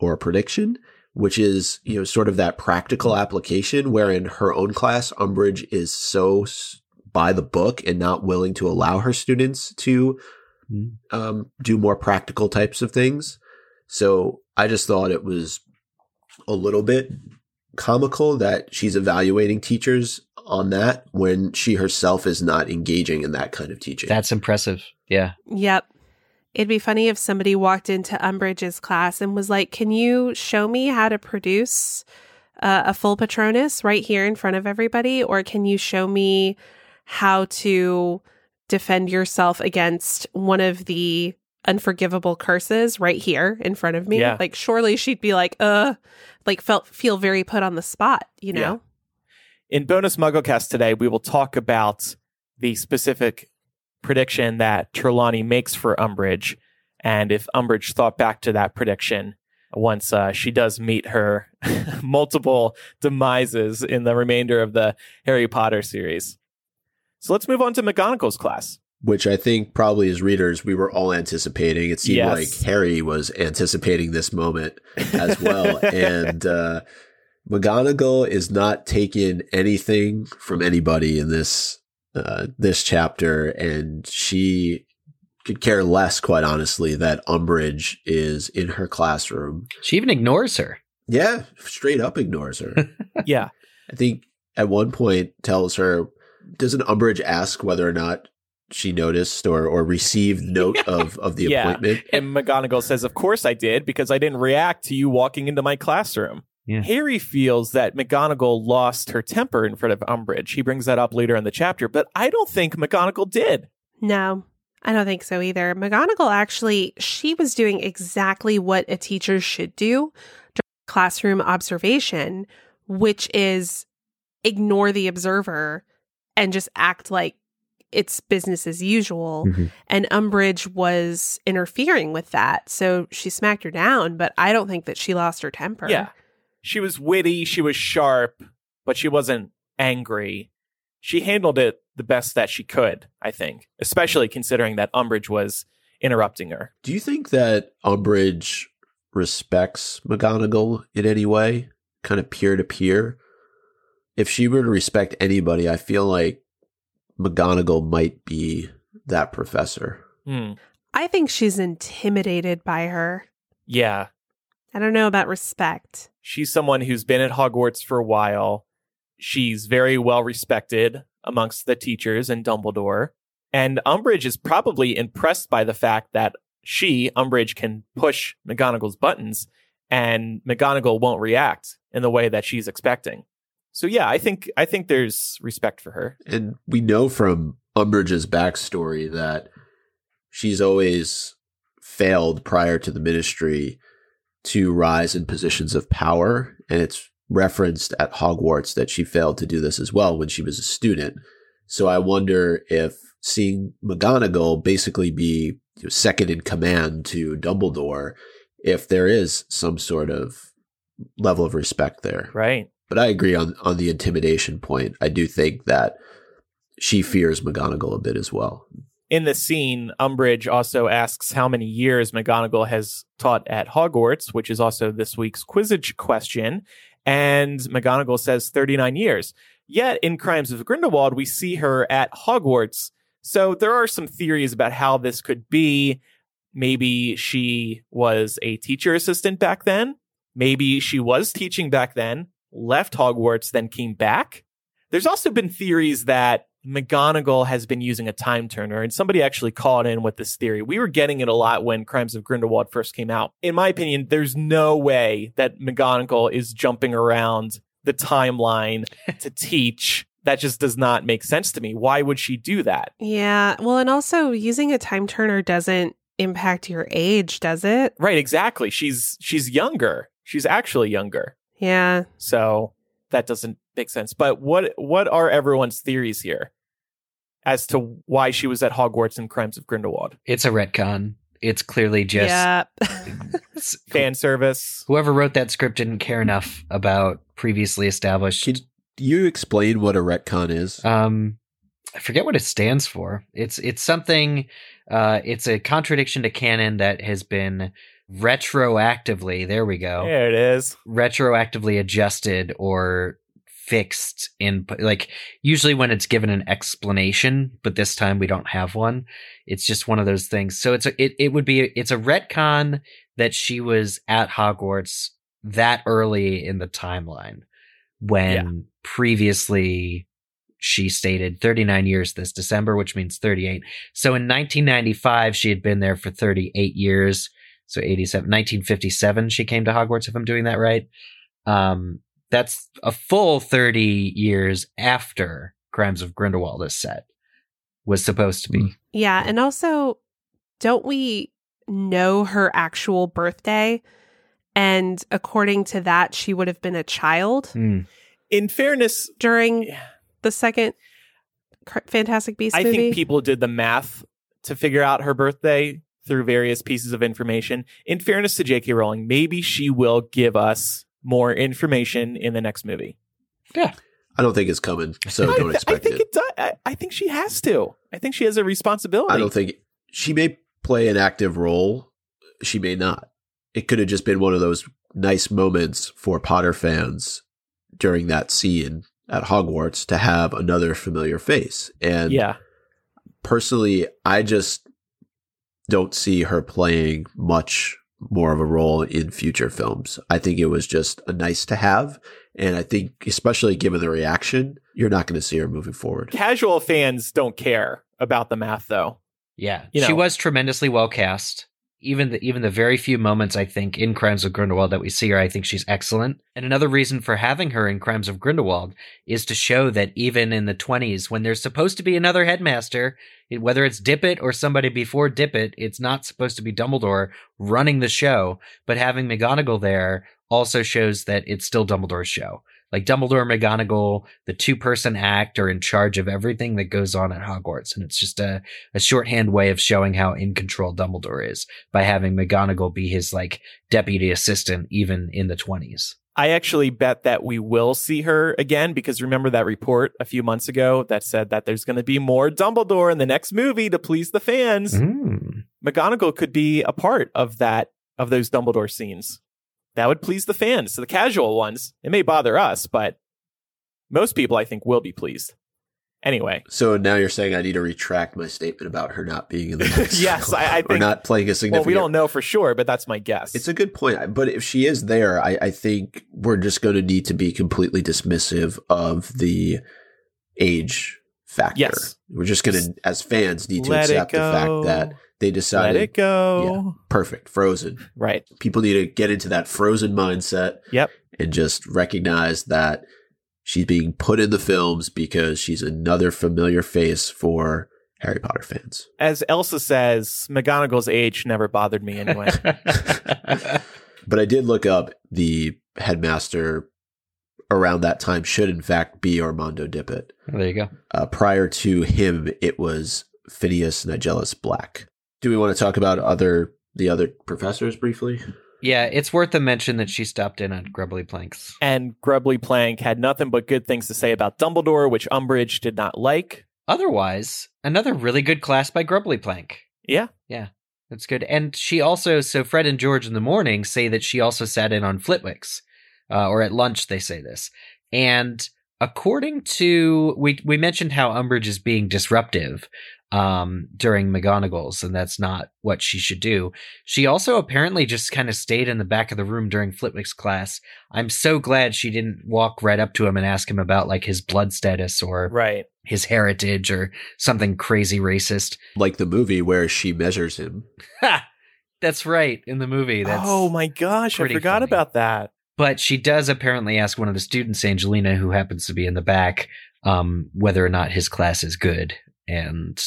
or a prediction, which is, you know, sort of that practical application where in her own class, Umbridge is so by the book and not willing to allow her students to um, do more practical types of things. So I just thought it was a little bit comical that she's evaluating teachers on that when she herself is not engaging in that kind of teaching. That's impressive. Yeah. Yep. It'd be funny if somebody walked into Umbridge's class and was like, Can you show me how to produce uh, a full Patronus right here in front of everybody? Or can you show me how to defend yourself against one of the unforgivable curses right here in front of me? Yeah. Like, surely she'd be like, Uh, like, felt feel very put on the spot, you know? Yeah. In bonus MuggleCast today, we will talk about the specific prediction that Trelawney makes for Umbridge, and if Umbridge thought back to that prediction once uh, she does meet her *laughs* multiple demises in the remainder of the Harry Potter series. So let's move on to McGonagall's class. which I think probably as readers we were all anticipating. It seemed Yes. like Harry was anticipating this moment as well. *laughs* and uh, McGonagall is not taking anything from anybody in this uh, this chapter, and she could care less, quite honestly, that Umbridge is in her classroom. She even ignores her. Yeah, straight up ignores her. *laughs* Yeah. I think at one point tells her, doesn't Umbridge ask whether or not she noticed or, or received *laughs* note of, of the Yeah. appointment? And McGonagall says, Of course I did, because I didn't react to you walking into my classroom. Yeah. Harry feels that McGonagall lost her temper in front of Umbridge. He brings that up later in the chapter, but I don't think McGonagall did. No, I don't think so either. McGonagall actually, she was doing exactly what a teacher should do during classroom observation, which is ignore the observer and just act like it's business as usual. Mhm. And Umbridge was interfering with that. So she smacked her down, but I don't think that she lost her temper. Yeah. She was witty, she was sharp, but she wasn't angry. She handled it the best that she could, I think, especially considering that Umbridge was interrupting her. Do you think that Umbridge respects McGonagall in any way, kind of peer to peer? If she were to respect anybody, I feel like McGonagall might be that professor. Hmm. I think she's intimidated by her. Yeah. I don't know about respect. She's someone who's been at Hogwarts for a while. She's very well respected amongst the teachers and Dumbledore. And Umbridge is probably impressed by the fact that she, Umbridge, can push McGonagall's buttons and McGonagall won't react in the way that she's expecting. So yeah, I think I think there's respect for her. And we know from Umbridge's backstory that she's always failed prior to the ministry to rise in positions of power. And it's referenced at Hogwarts that she failed to do this as well when she was a student. So I wonder if seeing McGonagall basically be you know, second in command to Dumbledore, if there is some sort of level of respect there. Right. But I agree on on the intimidation point. I do think that she fears McGonagall a bit as well. In the scene, Umbridge also asks how many years McGonagall has taught at Hogwarts, which is also this week's Quizzitch question. And McGonagall says 39 years. Yet in Crimes of Grindelwald, we see her at Hogwarts. So there are some theories about how this could be. Maybe she was a teacher assistant back then. Maybe she was teaching back then, left Hogwarts, then came back. There's also been theories that McGonagall has been using a time turner, and somebody actually called in with this theory. We were getting it a lot when Crimes of Grindelwald first came out. In my opinion, there's no way that McGonagall is jumping around the timeline *laughs* to teach. That just does not make sense to me. Why would she do that? Yeah. Well, and also using a time turner doesn't impact your age, does it? Right, exactly. She's she's younger. She's actually younger. Yeah. So that doesn't make sense. But what what are everyone's theories here as to why she was at Hogwarts in Crimes of Grindelwald? It's a retcon. It's clearly just yeah. *laughs* *laughs* Fan service. whoever wrote that script didn't care enough about previously established. Could you explain what a retcon is? Um, I forget what it stands for. It's it's something. Uh, it's a contradiction to canon that has been retroactively. There we go. There it is. retroactively adjusted or fixed in like usually when it's given an explanation but this time we don't have one it's just one of those things so it's a it, it would be it's a retcon that she was at hogwarts that early in the timeline when Yeah. previously she stated 39 years this december which means 38 so in 1995 she had been there for 38 years so 87 1957 she came to hogwarts if i'm doing that right um that's a full 30 years after crimes of grindelwald is set was supposed to be Yeah. And also, don't we know her actual birthday? And according to that, she would have been a child Hmm. In fairness, during the second Fantastic Beasts I movie. think people did the math to figure out her birthday through various pieces of information. In fairness to J.K. Rowling, maybe she will give us more information in the next movie. Yeah. I don't think it's coming, so I, don't th- I expect think it. it does. I, I think she has to. I think she has a responsibility. I don't think she may play an active role. She may not. It could have just been one of those nice moments for Potter fans during that scene at Hogwarts to have another familiar face. And yeah. personally, I just don't see her playing much more of a role in future films. I think it was just a nice to have. And I think, especially given the reaction, you're not going to see her moving forward. Casual fans don't care about the math, though. yeah You she know. was tremendously well cast even the even the very few moments I think in Crimes of Grindelwald that we see her, I think she's excellent. And another reason for having her in Crimes of Grindelwald is to show that even in the twenties, when there's supposed to be another headmaster, it- whether it's Dippet or somebody before Dippet, it's not supposed to be Dumbledore running the show. But having McGonagall there also shows that it's still Dumbledore's show. Like Dumbledore and McGonagall, the two person act are in charge of everything that goes on at Hogwarts. And it's just a, a shorthand way of showing how in control Dumbledore is by having McGonagall be his like deputy assistant even in the 20s. I actually bet that we will see her again because remember that report a few months ago that said that there's going to be more Dumbledore in the next movie to please the fans. Mm. McGonagall could be a part of that of those Dumbledore scenes. That would please the fans, the casual ones. It may bother us, but most people I think will be pleased. Anyway, So now you're saying I need to retract my statement about her not being in the *laughs* next. Yes, I- I or think- not playing a significant. well, we don't know for sure, but that's my guess. It's a good point, but if she is there, I, I think we're just going to need to be completely dismissive of the age factor. Yes. we're just going to, as fans, need to Let accept the fact that they decided. Let it go. perfect, frozen. Right. People need to get into that frozen mindset Yep. and just recognize that she's being put in the films because she's another familiar face for Harry Potter fans. As Elsa says, McGonagall's age never bothered me anyway. *laughs* But I did look up the headmaster around that time should in fact be Armando Dippet. There you go. Uh, prior to him, it was Phineas Nigellus Black. Do we want to talk about other the other professors briefly? Yeah, it's worth a mention that she stopped in on Grubbly Planks. And Grubbly Plank had nothing but good things to say about Dumbledore, which Umbridge did not like. Otherwise, another really good class by Grubbly Plank. Yeah. Yeah, that's good. And she also, so Fred and George in the morning say that she also sat in on Flitwick's, uh, or at lunch they say this. And according to, we, we mentioned how Umbridge is being disruptive um, during McGonagall's, and that's not what she should do. She also apparently just kind of stayed in the back of the room during Flitwick's class. I'm so glad she didn't walk right up to him and ask him about like his blood status or Right. his heritage or something crazy racist. Like the movie where she measures him. Ha! That's right in the movie. That's oh my gosh, I forgot funny. about that. But she does apparently ask one of the students, Angelina, who happens to be in the back, um, whether or not his class is good. And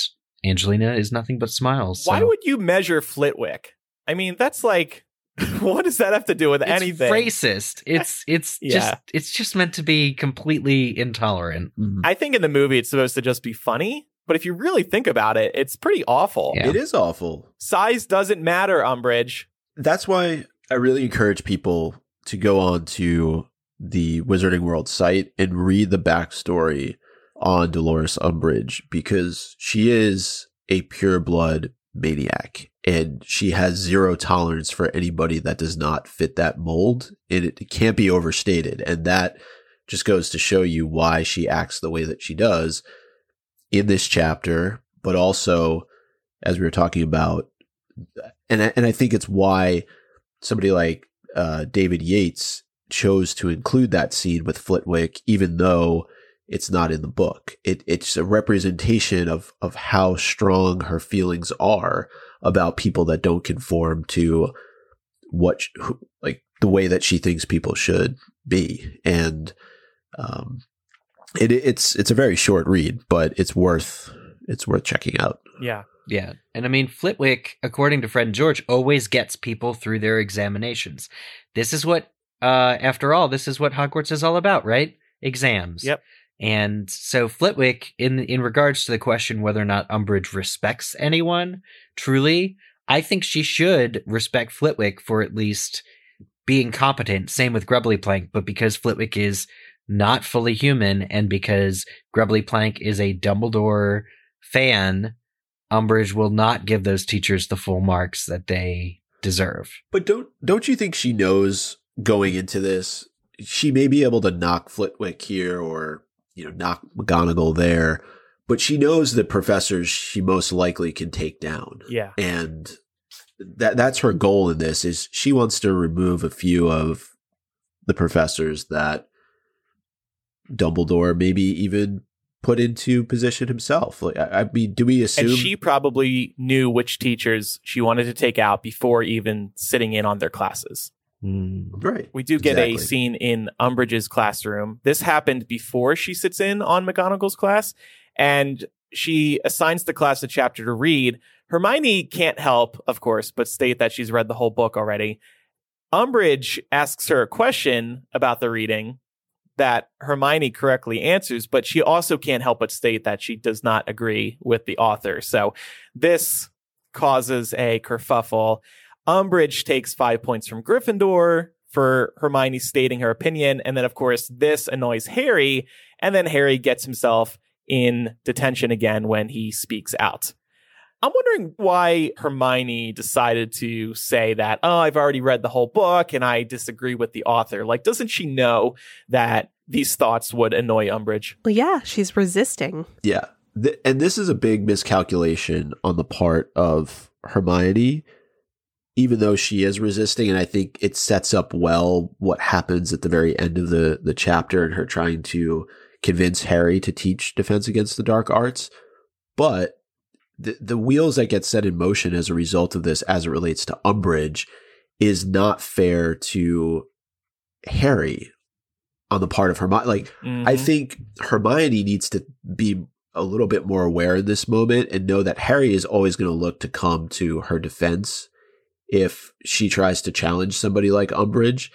Angelina is nothing but smiles. Why would you measure Flitwick? I mean, that's like, *laughs* what does that have to do with it's anything? racist? It's it's *laughs* Yeah. just it's just meant to be completely intolerant. Mm-hmm. I think in the movie it's supposed to just be funny, but if you really think about it, it's pretty awful. Yeah. It is awful. Size doesn't matter, Umbridge. That's why I really encourage people to go on to the Wizarding World site and read the backstory on Dolores Umbridge because she is a pure blood maniac and she has zero tolerance for anybody that does not fit that mold and it, it can't be overstated. And that just goes to show you why she acts the way that she does in this chapter but also as we were talking about and I, and I think it's why somebody like uh, David Yates chose to include that scene with Flitwick, even though it's not in the book. It it's a representation of of how strong her feelings are about people that don't conform to what who, like the way that she thinks people should be, and um, it it's it's a very short read, but it's worth it's worth checking out. Yeah. Yeah. And I mean, Flitwick, according to Fred and George, always gets people through their examinations. This is what, uh, after all, this is what Hogwarts is all about, right? Exams. Yep. And so Flitwick, in in regards to the question whether or not Umbridge respects anyone, truly, I think she should respect Flitwick for at least being competent. Same with Grubbly Plank, but because Flitwick is not fully human and because Grubbly Plank is a Dumbledore fan, Umbridge will not give those teachers the full marks that they deserve. But don't don't you think she knows going into this? She may be able to knock Flitwick here or you know knock McGonagall there, but she knows the professors she most likely can take down, Yeah. and that that's her goal in this. Is she wants to remove a few of the professors that Dumbledore maybe even put into position himself. Like I, I mean, do we assume And she probably knew which teachers she wanted to take out before even sitting in on their classes. Mm. right? We do get a scene in Umbridge's classroom. This happened before she sits in on McGonagall's class, and she assigns the class a chapter to read. Hermione can't help, of course, but state that she's read the whole book already. Umbridge asks her a question about the reading that Hermione correctly answers, but she also can't help but state that she does not agree with the author. So this causes a kerfuffle. Umbridge takes five points from Gryffindor for Hermione stating her opinion. And then, of course, this annoys Harry. And then Harry gets himself in detention again when he speaks out. I'm wondering why Hermione decided to say that, oh, I've already read the whole book and I disagree with the author. Like, doesn't she know that these thoughts would annoy Umbridge? Well, yeah, she's resisting. Yeah. Th- and this is a big miscalculation on the part of Hermione, even though she is resisting. And I think it sets up well what happens at the very end of the, the chapter and her trying to convince Harry to teach Defense Against the Dark Arts. But the, the wheels that get set in motion as a result of this, as it relates to Umbridge, is not fair to Harry on the part of Hermione. Like, I Mhm. think Hermione needs to be a little bit more aware in this moment and know that Harry is always going to look to come to her defense if she tries to challenge somebody like Umbridge.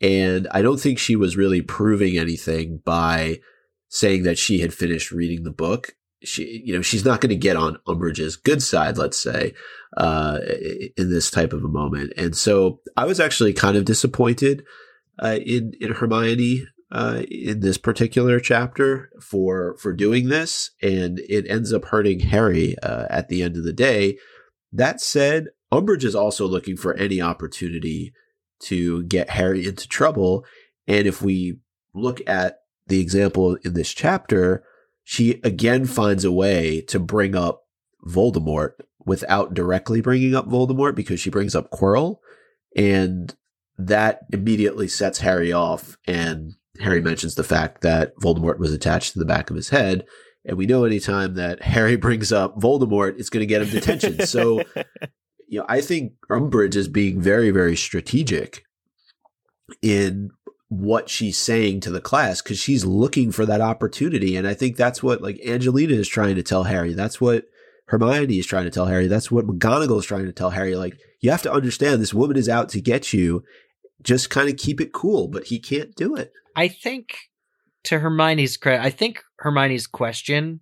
And I don't think she was really proving anything by saying that she had finished reading the book. She, you know, she's not going to get on Umbridge's good side, let's say, uh, in this type of a moment. And so I was actually kind of disappointed uh, in in Hermione uh, in this particular chapter for for doing this, and it ends up hurting Harry uh, at the end of the day. That said, Umbridge is also looking for any opportunity to get Harry into trouble, and if we look at the example in this chapter, she again finds a way to bring up Voldemort without directly bringing up Voldemort because she brings up Quirrell, and that immediately sets Harry off and Harry mentions the fact that Voldemort was attached to the back of his head. And we know anytime that Harry *laughs* brings up Voldemort, it's going to get him detention. so, *laughs* you know, I think Umbridge is being very, very strategic in what she's saying to the class because she's looking for that opportunity. And I think that's what like Angelina is trying to tell Harry. That's what Hermione is trying to tell Harry. That's what McGonagall is trying to tell Harry. Like, you have to understand this woman is out to get you. Just kind of keep it cool, but he can't do it. I think to Hermione's credit, I think Hermione's question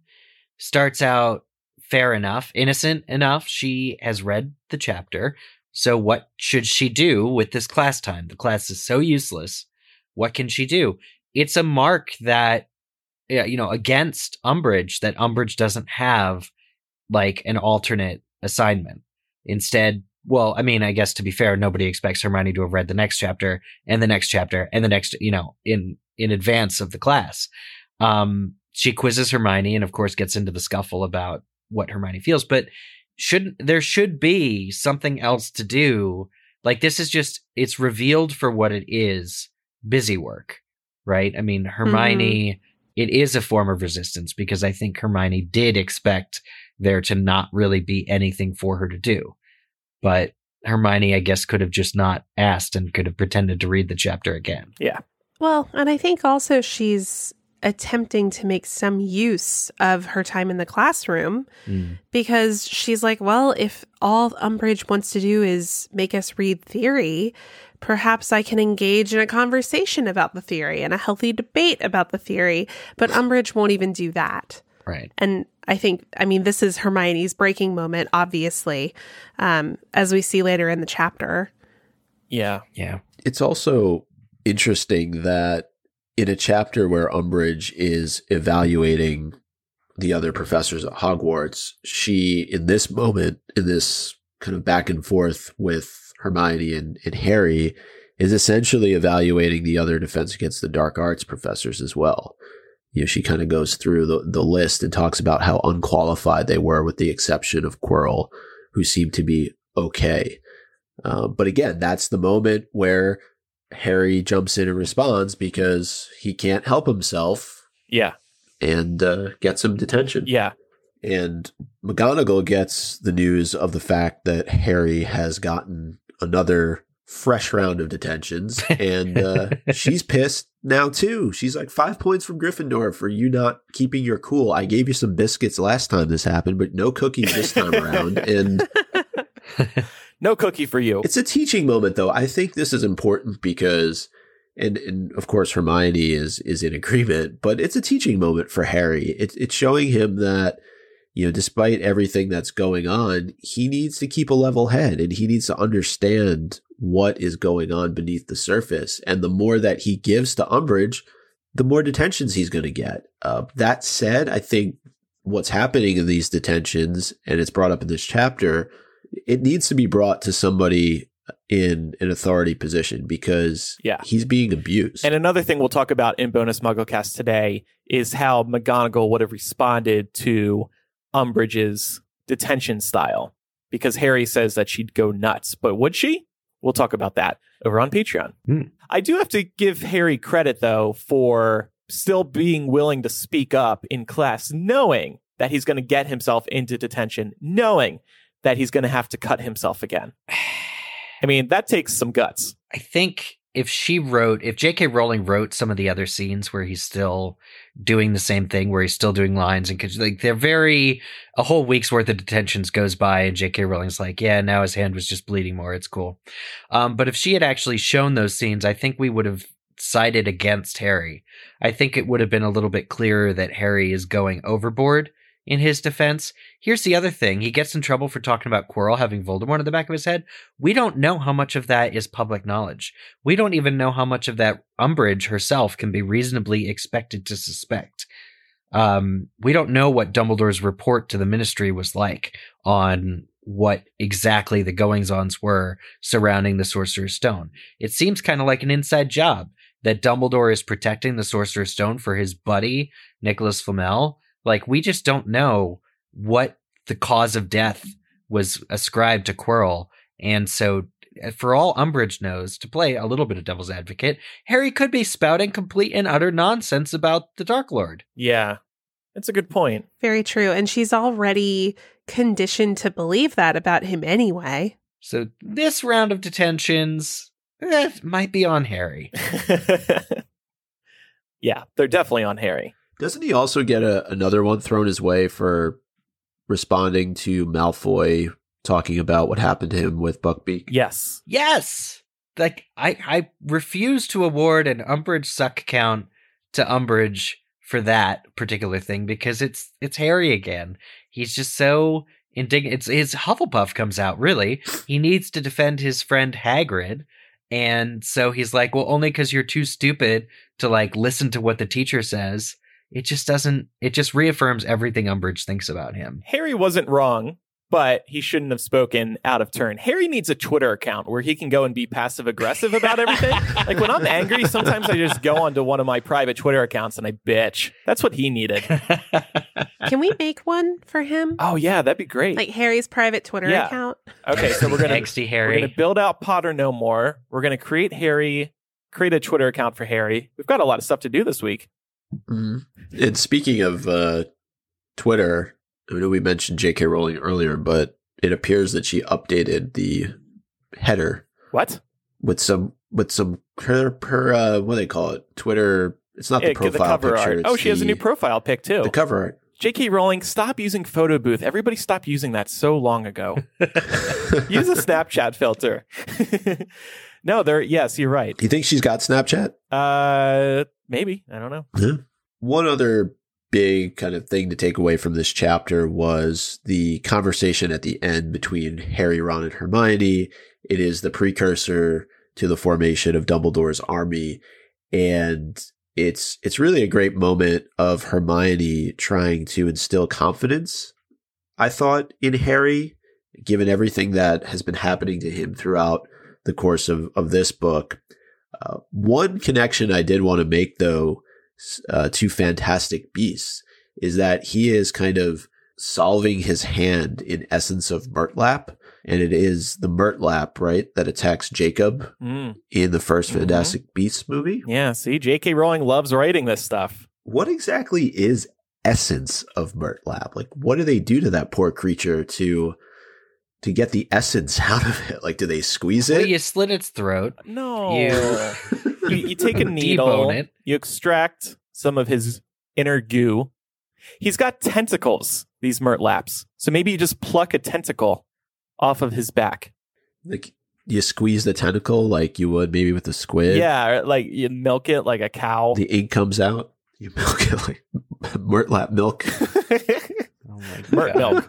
starts out fair enough, innocent enough. She has read the chapter. So what should she do with this class time? The class is so useless. What can she do? It's a mark that, you know, against Umbridge that Umbridge doesn't have like an alternate assignment. Instead, well, I mean, I guess to be fair, nobody expects Hermione to have read the next chapter and the next chapter and the next, you know, in in advance of the class. Um, she quizzes Hermione and of course gets into the scuffle about what Hermione feels, but should there should be something else to do. Like this is just it's revealed for what it is, busy work, right? I mean, Hermione mm-hmm. it is a form of resistance because I think Hermione did expect there to not really be anything for her to do. But Hermione, I guess, could have just not asked and could have pretended to read the chapter again. Yeah. Well, and I think also she's attempting to make some use of her time in the classroom mm. because she's like, well, if all Umbridge wants to do is make us read theory, perhaps I can engage in a conversation about the theory and a healthy debate about the theory. But Umbridge won't even do that. Right. And I think, I mean, this is Hermione's breaking moment, obviously, um, as we see later in the chapter. Yeah. Yeah. It's also interesting that in a chapter where Umbridge is evaluating the other professors at Hogwarts, she, in this moment, in this kind of back and forth with Hermione and, and Harry, is essentially evaluating the other Defense Against the Dark Arts professors as well you know, she kind of goes through the, the list and talks about how unqualified they were, with the exception of Quirrell, who seemed to be okay. Uh, but again, that's the moment where Harry jumps in and responds because he can't help himself. Yeah. And uh, gets some detention. Yeah. And McGonagall gets the news of the fact that Harry has gotten another fresh round of detentions, *laughs* and uh, she's pissed now too. She's like five points from Gryffindor for you not keeping your cool. I gave you some biscuits last time this happened, but no cookies this time around, and *laughs* no cookie for you. It's a teaching moment, though. I think this is important because. And, and of course Hermione is is in agreement, but it's a teaching moment for Harry. It's it's showing him that you know, despite everything that's going on, he needs to keep a level head and he needs to understand what is going on beneath the surface. And the more that he gives to Umbridge, the more detentions he's going to get. Uh, that said, I think what's happening in these detentions, and it's brought up in this chapter, it needs to be brought to somebody in an authority position because yeah. he's being abused. And another thing we'll talk about in bonus MuggleCast today is how McGonagall would have responded to Umbridge's detention style because Harry says that she'd go nuts, but would she? We'll talk about that over on Patreon. Mm. I do have to give Harry credit, though, for still being willing to speak up in class, knowing that he's going to get himself into detention, knowing that he's going to have to cut himself again. I mean, that takes some guts. I think if she wrote, if J.K. Rowling wrote some of the other scenes where he's still doing the same thing, where he's still doing lines and like they're very a whole week's worth of detentions goes by, and J.K. Rowling's like, yeah, now his hand was just bleeding more. It's cool. Um, but if she had actually shown those scenes, I think we would have sided against Harry. I think it would have been a little bit clearer that Harry is going overboard in his defense. Here's the other thing. He gets in trouble for talking about Quirrell having Voldemort in the back of his head. We don't know how much of that is public knowledge. We don't even know how much of that Umbridge herself can be reasonably expected to suspect. Um, we don't know what Dumbledore's report to the ministry was like on what exactly the goings ons were surrounding the Sorcerer's Stone. It seems kind of like an inside job that Dumbledore is protecting the Sorcerer's Stone for his buddy, Nicholas Flamel, like we just don't know what the cause of death was ascribed to Quirrell. And so uh, for all Umbridge knows, to play a little bit of devil's advocate, Harry could be spouting complete and utter nonsense about the Dark Lord. Yeah. That's a good point. Very true. And she's already conditioned to believe that about him anyway. So this round of detentions eh, might be on Harry. *laughs* yeah, they're definitely on Harry. Doesn't he also get a, another one thrown his way for responding to Malfoy talking about what happened to him with Buckbeak? Yes. Yes. Like I, I refuse to award an Umbridge suck count to Umbridge for that particular thing because it's it's Harry again. He's just so indignant. It's his Hufflepuff comes out. Really, he needs to defend his friend Hagrid, and so he's like, "Well, only because you're too stupid to like listen to what the teacher says." It just doesn't it just reaffirms everything Umbridge thinks about him. Harry wasn't wrong, but he shouldn't have spoken out of turn. Harry needs a Twitter account where he can go and be passive aggressive about everything. *laughs* like when I'm angry, sometimes I just go onto one of my private Twitter accounts and I bitch. That's what he needed. *laughs* Can we make one for him? Oh yeah, that'd be great. Like Harry's private Twitter Yeah. account. Okay, so we're gonna Angsty we're gonna build out Potter no more. We're gonna create Harry, create a Twitter account for Harry. We've got a lot of stuff to do this week. Mm-hmm. And speaking of uh, Twitter, I know we mentioned J.K. Rowling earlier, but it appears that she updated the header What? with some with some her her uh, what do they call it Twitter. It's not the profile cover picture. Oh, she has a new profile pic too. The cover art. J.K. Rowling, stop using photo booth. Everybody stopped using that so long ago. *laughs* Use a Snapchat filter. *laughs* no, there. Yes, you're right. You think she's got Snapchat? Uh, maybe I don't know. Yeah. One other big kind of thing to take away from this chapter was the conversation at the end between Harry, Ron, and Hermione. It is the precursor to the formation of Dumbledore's army, and it's it's really a great moment of Hermione trying to instill confidence. I thought in Harry, given everything that has been happening to him throughout the course of of this book. Uh, one connection I did want to make though uh, to Fantastic Beasts is that he is kind of solving his hand in essence of Murtlap. And it is the Murtlap, right, that attacks Jacob Mm, in the 1st Mhm. Fantastic Beasts movie. yeah. See, J.K. Rowling loves writing this stuff. What exactly is essence of Murtlap? Like, what do they do to that poor creature to to get the essence *laughs* out of it? Like, do they squeeze well, it? you slit its throat. No, You- *laughs* you, you take a *laughs* needle, it. you extract some of his inner goo. He's got tentacles. These Murtlaps. So maybe you just pluck a tentacle off of his back. like, you squeeze the tentacle like you would maybe with a squid. Yeah, like you milk it like a cow. the ink comes out. You milk it like Murtlap milk. Oh my Murt milk.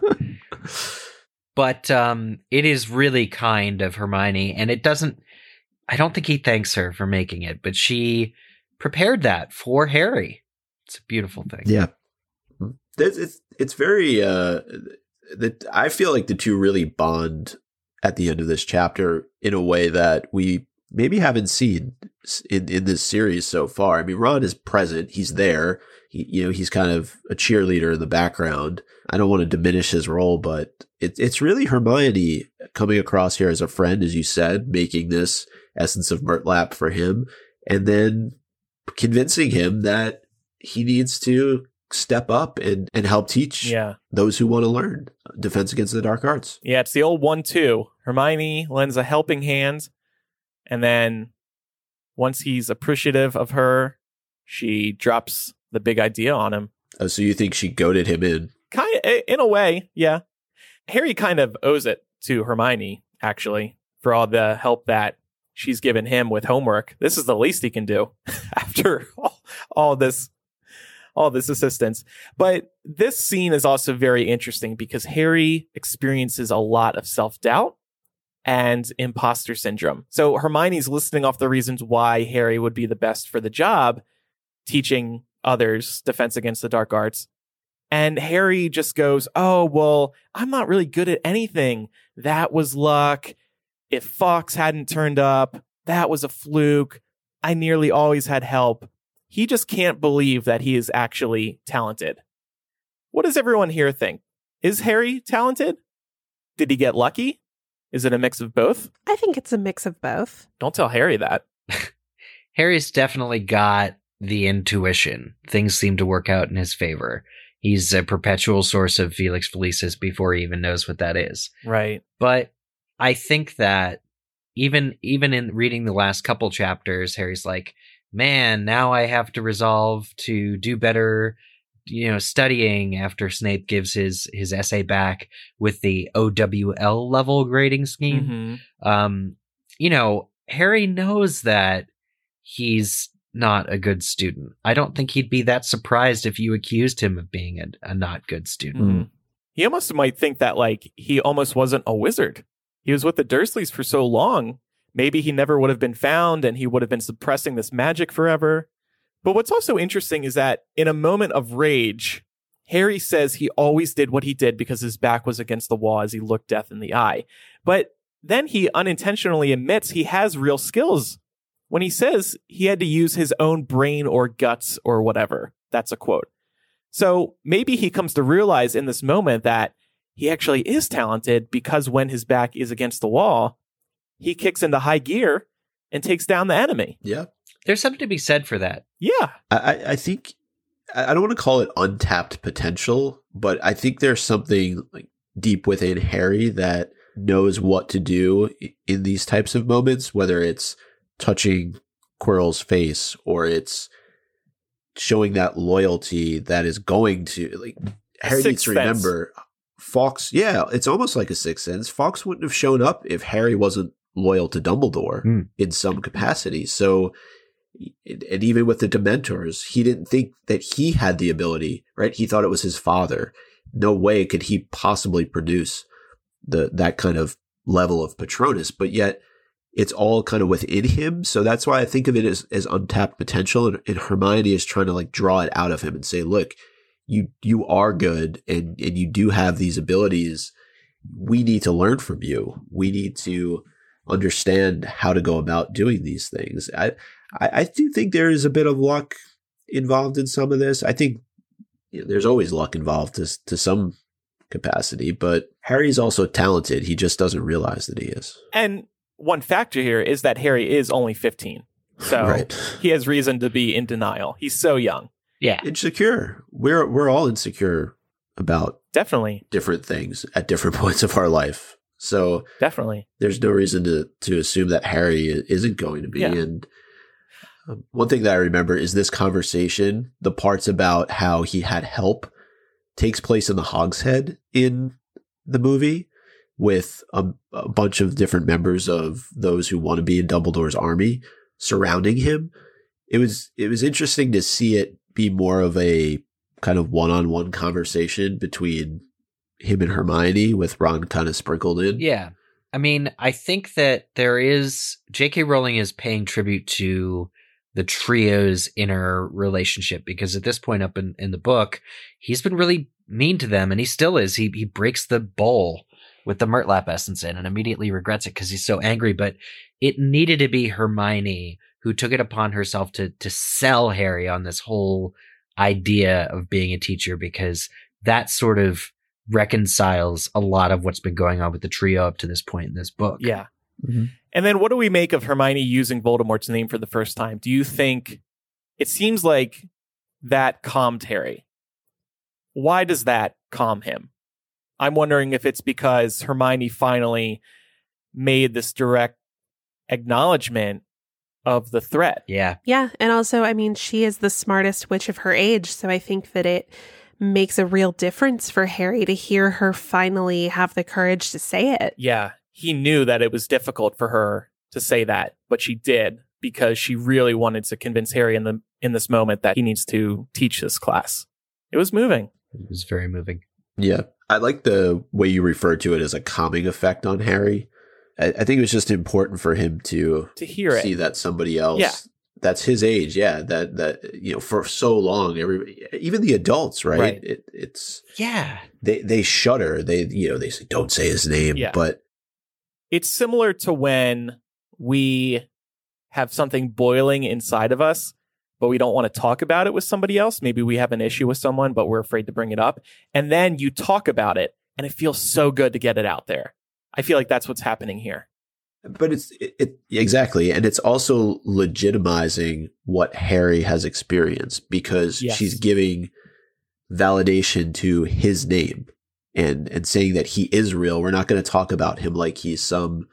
But um, it is really kind of Hermione, and it doesn't. I don't think he thanks her for making it, but she prepared that for Harry. It's a beautiful thing. yeah, it's it's, it's very. Uh, that I feel like the two really bond at the end of this chapter in a way that we maybe haven't seen in in this series so far. I mean, Ron is present; he's there. You know, he's kind of a cheerleader in the background. I don't want to diminish his role, but it's it's really Hermione coming across here as a friend, as you said, making this essence of Murtlap for him, and then convincing him that he needs to step up and, and help teach yeah. those who want to learn uh, defense against the dark arts. Yeah, it's the old one two. Hermione lends a helping hand, and then once he's appreciative of her, she drops the big idea on him. Oh, so you think she goaded him in? Kind of, in a way, yeah. Harry kind of owes it to Hermione, actually, for all the help that she's given him with homework. This is the least he can do *laughs* after all, all this all this assistance. But this scene is also very interesting because Harry experiences a lot of self-doubt and imposter syndrome. So Hermione's listing off the reasons why Harry would be the best for the job, teaching others defense against the dark arts. And Harry just goes, Oh, well, I'm not really good at anything. That was luck. If Fawkes hadn't turned up, that was a fluke. I nearly always had help. He just can't believe that he is actually talented. What does everyone here think? Is Harry talented? Did he get lucky? Is it a mix of both? I think it's a mix of both. Don't tell Harry that. *laughs* Harry's definitely got the intuition. Things seem to work out in his favor. He's a perpetual source of Felix Felicis before he even knows what that is. Right. But I think that even even in reading the last couple chapters, Harry's like, man, now I have to resolve to do better, you know, studying after Snape gives his his essay back with the OWL level grading scheme. Mhm. Um, you know, Harry knows that he's not a good student. I don't think he'd be that surprised if you accused him of being a, a not good student. Mm. He almost might think that like he almost wasn't a wizard. He was with the Dursleys for so long. Maybe he never would have been found and he would have been suppressing this magic forever. But what's also interesting is that in a moment of rage, Harry says he always did what he did because his back was against the wall as he looked death in the eye. But then he unintentionally admits he has real skills when he says he had to use his own brain or guts or whatever. That's a quote. So maybe he comes to realize in this moment that he actually is talented because when his back is against the wall, he kicks into high gear and takes down the enemy. Yeah. There's something to be said for that. Yeah. I, I- I think I I don't want to call it untapped potential, but I think there's something like deep within Harry that knows what to do in these types of moments, whether it's touching Quirrell's face or it's showing that loyalty that is going to like Harry needs sixth to sense. remember Fawkes, yeah, it's almost like a sixth sense. Fawkes wouldn't have shown up if Harry wasn't loyal to Dumbledore Hmm. in some capacity. So, and even with the Dementors, he didn't think that he had the ability, right? He thought it was his father. No way could he possibly produce the that kind of level of Patronus, but yet it's all kind of within him. So that's why I think of it as, as untapped potential. And, and Hermione is trying to like draw it out of him and say, look, you you are good and and you do have these abilities. We need to learn from you. We need to understand how to go about doing these things. I I, I do think there is a bit of luck involved in some of this. I think you know, there's always luck involved to to some capacity, but Harry's also talented. He just doesn't realize that he is. And one factor here is that Harry is only 15. So *laughs* Right. he has reason to be in denial. He's so young. Yeah. Insecure. We're we're all insecure about Definitely. different things at different *laughs* points of our life. So Definitely. there's no reason to to assume that Harry isn't going to be. Yeah. And um, one thing that I remember is this conversation. The parts about how he had help takes place in the Hogshead in the movie with a, a bunch of different members of those who want to be in Dumbledore's army surrounding him. It was it was interesting to see it be more of a kind of one-on-one conversation between him and Hermione with Ron kind of sprinkled in. Yeah. I mean, I think that there is J.K. Rowling is paying tribute to the trio's inner relationship because at this point up in, in the book, he's been really mean to them and he still is. He he breaks the bowl with the Murtlap essence in and immediately regrets it because he's so angry. But it needed to be Hermione who took it upon herself to to sell Harry on this whole idea of being a teacher because that sort of reconciles a lot of what's been going on with the trio up to this point in this book. Yeah. Mhm. And then what do we make of Hermione using Voldemort's name for the first time? Do you think it seems like that calmed Harry? Why does that calm him? I'm wondering if it's because Hermione finally made this direct acknowledgement of the threat. Yeah. Yeah. And also, I mean, she is the smartest witch of her age. So I think that it makes a real difference for Harry to hear her finally have the courage to say it. Yeah, he knew that it was difficult for her to say that, but she did because she really wanted to convince Harry in the in this moment that he needs to teach this class. It was moving. It was very moving. Yeah. I like the way you refer to it as a calming effect on Harry. I, I think it was just important for him to To hear see it. that somebody else Yeah. that's his age, yeah, that that you know, for so long, every even the adults, right? Right. It, it's Yeah. they they shudder. They you know, they say, Don't say his name. Yeah. But It's similar to when we have something boiling inside of us, but we don't want to talk about it with somebody else. Maybe we have an issue with someone, but we're afraid to bring it up. And then you talk about it, and it feels so good to get it out there. I feel like that's what's happening here. but it's it, it exactly and it's also legitimizing what harry has experienced because Yes. she's giving validation to his name and and saying that he is real we're not going to talk about him like he's some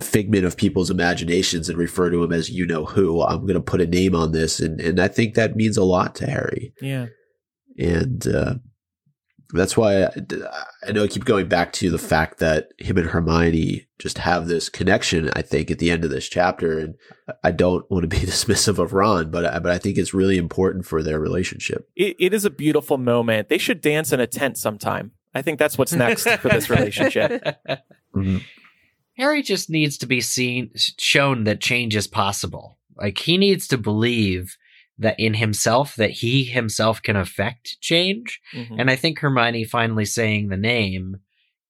figment of people's imaginations and refer to him as you know who i'm going to put a name on this and and i think that means a lot to harry Yeah. and uh, that's why I, I know I keep going back to the fact that him and Hermione just have this connection. I think at the end of this chapter, and I don't want to be *laughs* dismissive of Ron, but I, but I think it's really important for their relationship. It, it is a beautiful moment. They should dance in a tent sometime. I think that's what's next for this *laughs* relationship. *laughs* Harry just needs to be seen, shown that change is possible. Like he needs to believe that in himself, that he himself can affect change. Mhm. And I think Hermione finally saying the name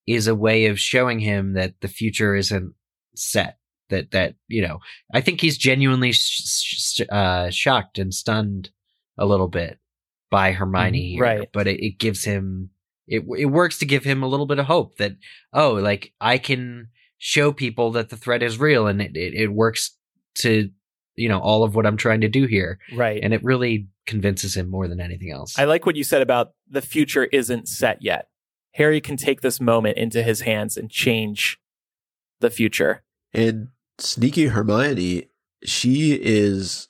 is a way of showing him that the future isn't set. That that you know, I think he's genuinely sh- sh- uh, shocked and stunned a little bit by Hermione, here, right. But it, it gives him it it works to give him a little bit of hope that oh, like I can show people that the threat is real, and it it, it works to you know all of what I'm trying to do here, right. and it really convinces him more than anything else. I like what you said about the future isn't set yet. Harry can take this moment into his hands and change the future. And sneaky Hermione, she is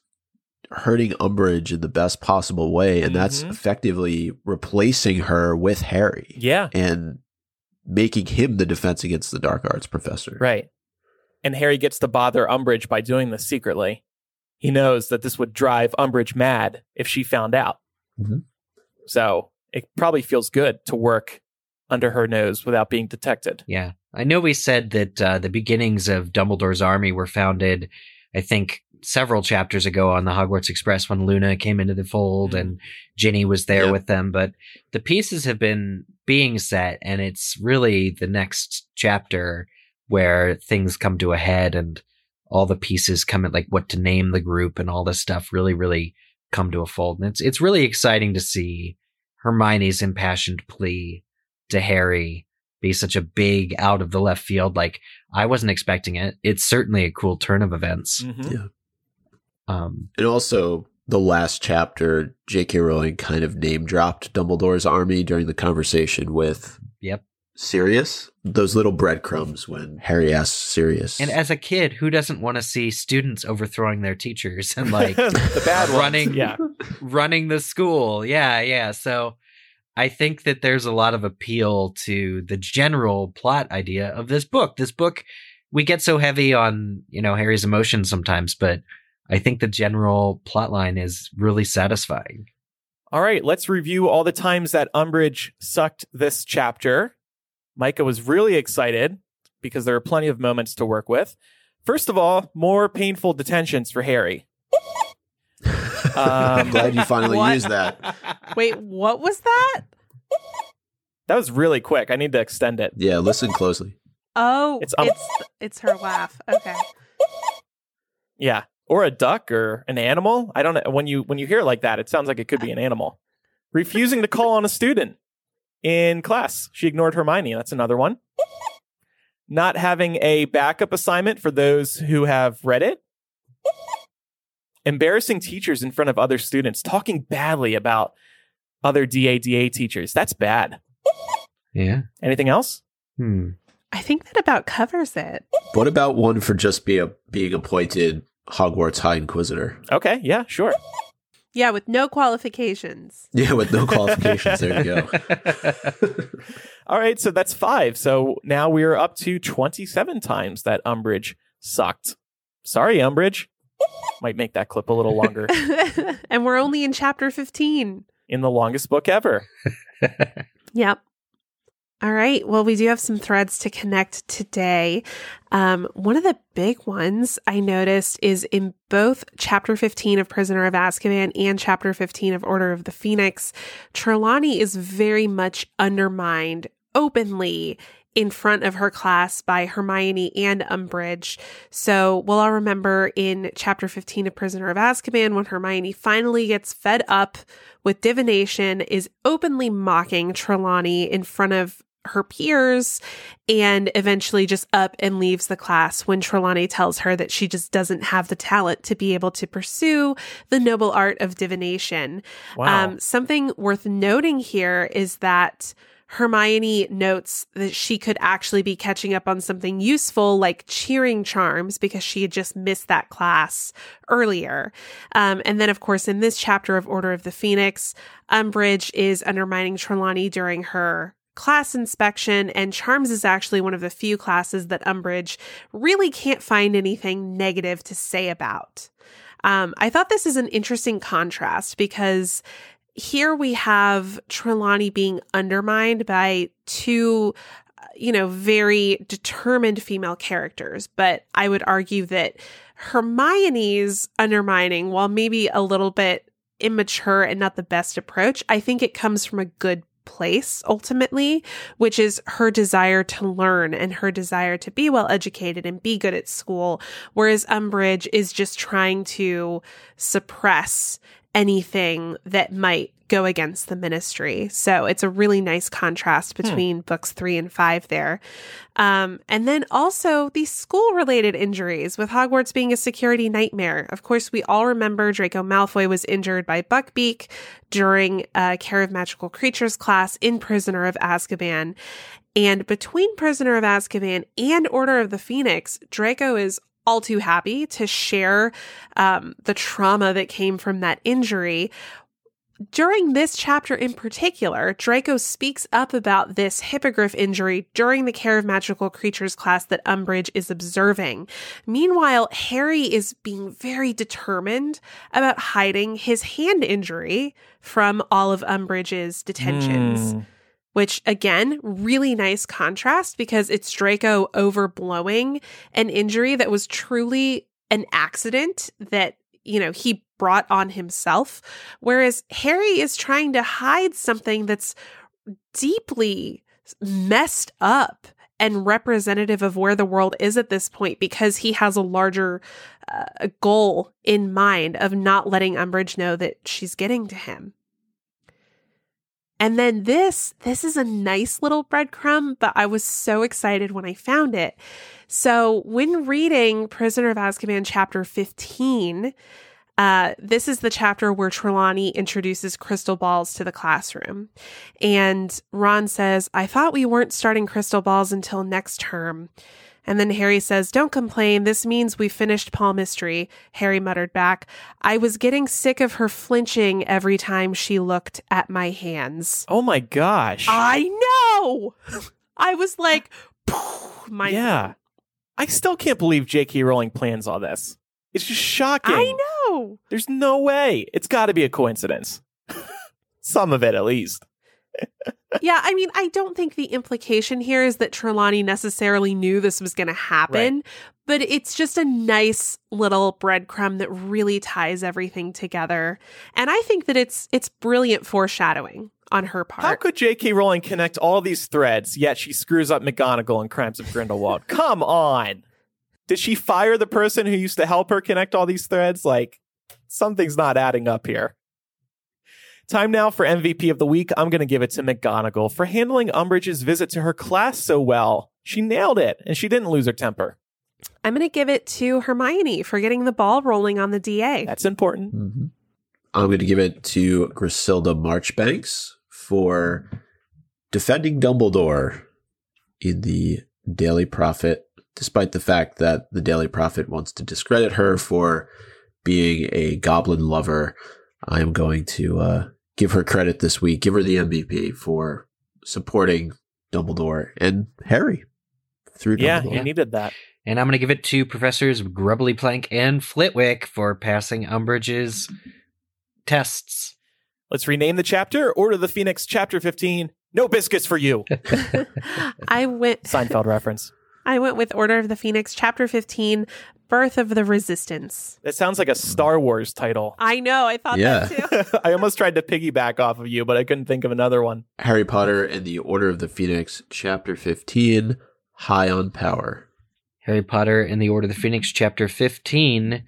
hurting Umbridge in the best possible way, and that's Mhm. effectively replacing her with Harry Yeah. and making him the defense against the dark arts professor. Right. And Harry gets to bother Umbridge by doing this secretly. He knows that this would drive Umbridge mad if she found out. Mhm. So it probably feels good to work under her nose without being detected. Yeah. I know we said that uh, the beginnings of Dumbledore's army were founded, I think, several chapters ago on the Hogwarts Express when Luna came into the fold Mhm. and Ginny was there Yeah. with them. But the pieces have been being set, and it's really the next chapter where things come to a head and all the pieces come at like what to name the group and all this stuff really, really come to a fold. And it's it's really exciting to see Hermione's impassioned plea to Harry be such a big out of the left field. Like I wasn't expecting it. It's certainly a cool turn of events. Mhm. Um, And also, the last chapter, J.K. Rowling kind of name dropped Dumbledore's army during the conversation with Yep. Sirius. Those little breadcrumbs when Harry asks Sirius. and as a kid, who doesn't want to see students overthrowing their teachers and *laughs* like the bad ones. running- Yeah. running the school? Yeah, yeah. So I think that there's a lot of appeal to the general plot idea of this book. This book, we get so heavy on, you know, Harry's emotions sometimes, but I think the general plot line is really satisfying. All right, let's review all the times that Umbridge sucked this chapter. Micah was really excited because there are plenty of moments to work with. First of all, more painful detentions for Harry. *laughs* I'm Um, glad you finally What? used that. Wait, what was that? That was really quick. I need to extend it. Yeah, listen closely. Oh, It's it's um- it's, her laugh. Okay. Yeah. Or a duck or an animal. I don't know. When you when you hear it like that, it sounds like it could be an animal. Refusing to call on a student in class. She ignored Hermione. That's another one. Not having a backup assignment for those who have read it. Embarrassing teachers in front of other students, talking badly about other DADA teachers. That's bad. Yeah. Anything else? Hmm. I think that about covers it. What about one for just being being appointed Hogwarts High Inquisitor. Okay, yeah, sure. Yeah, with no qualifications. *laughs* Yeah, with no *laughs* qualifications. there you go. *laughs* All right, so that's five. So now we're up to 27 times that Umbridge sucked. Sorry, Umbridge. Might make that clip a little longer. and we're only in chapter 15. In the longest book ever. Yep. All right. Well, we do have some threads to connect today. Um, one of the big ones I noticed is in both chapter 15 of Prisoner of Azkaban and chapter 15 of Order of the Phoenix, Trelawney is very much undermined openly in front of her class by Hermione and Umbridge. So we'll all remember in chapter 15 of Prisoner of Azkaban when Hermione finally gets fed up with divination, is openly mocking Trelawney in front of her peers and eventually just up and leaves the class when Trelawney tells her that she just doesn't have the talent to be able to pursue the noble art of divination. Wow. Um, something worth noting here is that Hermione notes that she could actually be catching up on something useful like cheering charms because she had just missed that class earlier. Um, and then, of course, in this chapter of Order of the Phoenix, Umbridge is undermining Trelawney during her class inspection, and Charms is actually one of the few classes that Umbridge really can't find anything negative to say about. Um, I thought this is an interesting contrast because here we have Trelawney being undermined by two, you know, very determined female characters. But I would argue that Hermione's undermining, while maybe a little bit immature and not the best approach, I think it comes from a good place ultimately, which is her desire to learn and her desire to be well educated and be good at school. Whereas Umbridge is just trying to suppress anything that might go against the ministry. So it's a really nice contrast between books three and five there. Um, and then also the school related injuries with Hogwarts being a security nightmare. Of course, we all remember Draco Malfoy was injured by Buckbeak during a Care of Magical Creatures class in Prisoner of Azkaban. And between Prisoner of Azkaban and Order of the Phoenix, Draco is all too happy to share um, the trauma that came from that injury. During this chapter in particular, Draco speaks up about this hippogriff injury during the Care of Magical Creatures class that Umbridge is observing. Meanwhile, Harry is being very determined about hiding his hand injury from all of Umbridge's detentions Hmm. which again, really nice contrast because it's Draco overblowing an injury that was truly an accident that, you know, he brought on himself. Whereas Harry is trying to hide something that's deeply messed up and representative of where the world is at this point because he has a larger uh, goal in mind of not letting Umbridge know that she's getting to him. And then this, this is a nice little breadcrumb, but I was so excited when I found it. So when reading Prisoner of Azkaban chapter 15, uh, this is the chapter where Trelawney introduces crystal balls to the classroom. And Ron says, I thought we weren't starting crystal balls until next term. And then Harry says, Don't complain. This means we finished palmistry. Harry muttered back, I was getting sick of her flinching every time she looked at my hands. Oh my gosh. I know. *laughs* I was like, my yeah. I still can't believe J.K. Rowling plans all this. It's just shocking. I know. There's no way. It's got to be a coincidence. *laughs* Some of it, at least. Yeah, I mean, I don't think the implication here is that Trelawney necessarily knew this was going to happen, but it's just a nice little breadcrumb that really ties everything together. And I think that it's it's brilliant foreshadowing on her part. How could J.K. Rowling connect all these threads, yet she screws up McGonagall in Crimes of Grindelwald? *laughs* Come on. Did she fire the person who used to help her connect all these threads? Like, something's not adding up here. Time now for MVP of the week. I'm going to give it to McGonagall for handling Umbridge's visit to her class so well. She nailed it, and she didn't lose her temper. I'm going to give it to Hermione for getting the ball rolling on the DA. That's important. Mm-hmm. I'm going to give it to Griselda Marchbanks for defending Dumbledore in the Daily Prophet despite the fact that the Daily Prophet wants to discredit her for being a goblin lover, I am going to uh, give her credit this week, give her the MVP for supporting Dumbledore and Harry through Yeah, Dumbledore. you needed that. And I'm going to give it to Professors Grubbly Plank and Flitwick for passing Umbridge's tests. Let's rename the chapter. Order of the Phoenix, chapter 15. No biscuits for you. *laughs* *laughs* I went Seinfeld reference. *laughs* I went with Order of the Phoenix, chapter 15, Birth of the Resistance. That sounds like a Star Wars title. I know, I thought Yeah. that too. *laughs* I almost tried to piggyback off of you, but I couldn't think of another one. Harry Potter and the Order of the Phoenix, Chapter 15, High on Power. Harry Potter and the Order of the Phoenix, Chapter 15,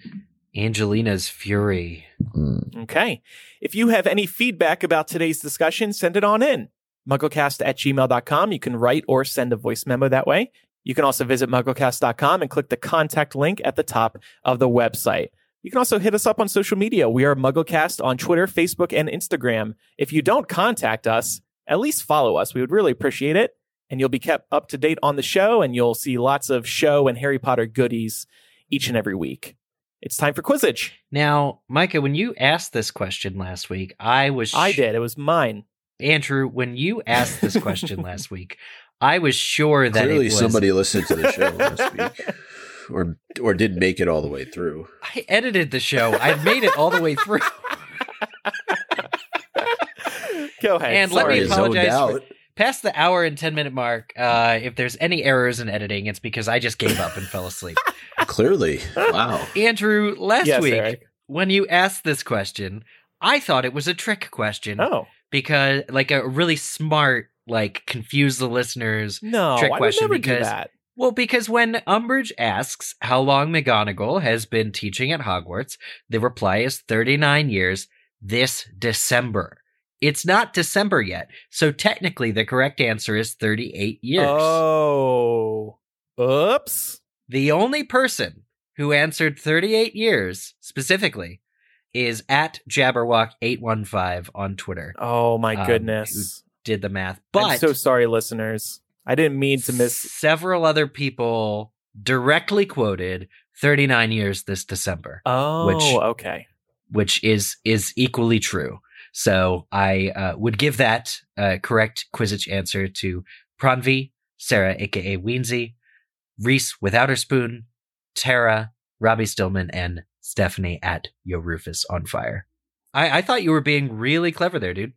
Angelina's Fury. Hmm. Okay. If you have any feedback about today's discussion, send it on in. Mugglecast at gmail.com. You can write or send a voice memo that way. You can also visit mugglecast.com and click the contact link at the top of the website. You can also hit us up on social media. We are Mugglecast on Twitter, Facebook, and Instagram. If you don't contact us, at least follow us. We would really appreciate it. And you'll be kept up to date on the show, and you'll see lots of show and Harry Potter goodies each and every week. It's time for Quizzitch. Now, Micah, when you asked this question last week, I was. I did. It was mine. Andrew, when you asked this question *laughs* last week, I was sure that Clearly, it was. somebody listened to the show last week, or or didn't make it all the way through. I edited the show. I've made it all the way through. Go ahead. And let me Sorry. Sorry, zoned apologize for- Past the hour and 10 minute mark, uh, if there's any errors in editing, it's because I just gave up and fell asleep. Clearly, wow. Andrew, last Yes, week, Eric. when you asked this question, I thought it was a trick question Oh because, like, a really smart, like, confuse the listeners. no! Trick I would question never do that. Well, because when Umbridge asks how long McGonagall has been teaching at Hogwarts, the reply is 39 years this December. It's not December yet, so technically the correct answer is 38 years. Oh, oops. The only person who answered 38 years specifically is at Jabberwock815 on Twitter. Oh my Um, goodness! Did the math. But I'm so sorry, listeners. I didn't mean to miss. several other people directly quoted 39 years this December, Oh, Which- okay. which is is equally true. So I uh, would give that uh, correct Quizzitch answer to Pranvi, Sarah, aka Weensy, Reese without her spoon, Tara, Robbie Stillman, and Stephanie at Yo Rufus on fire. I, I thought you were being really clever there, dude.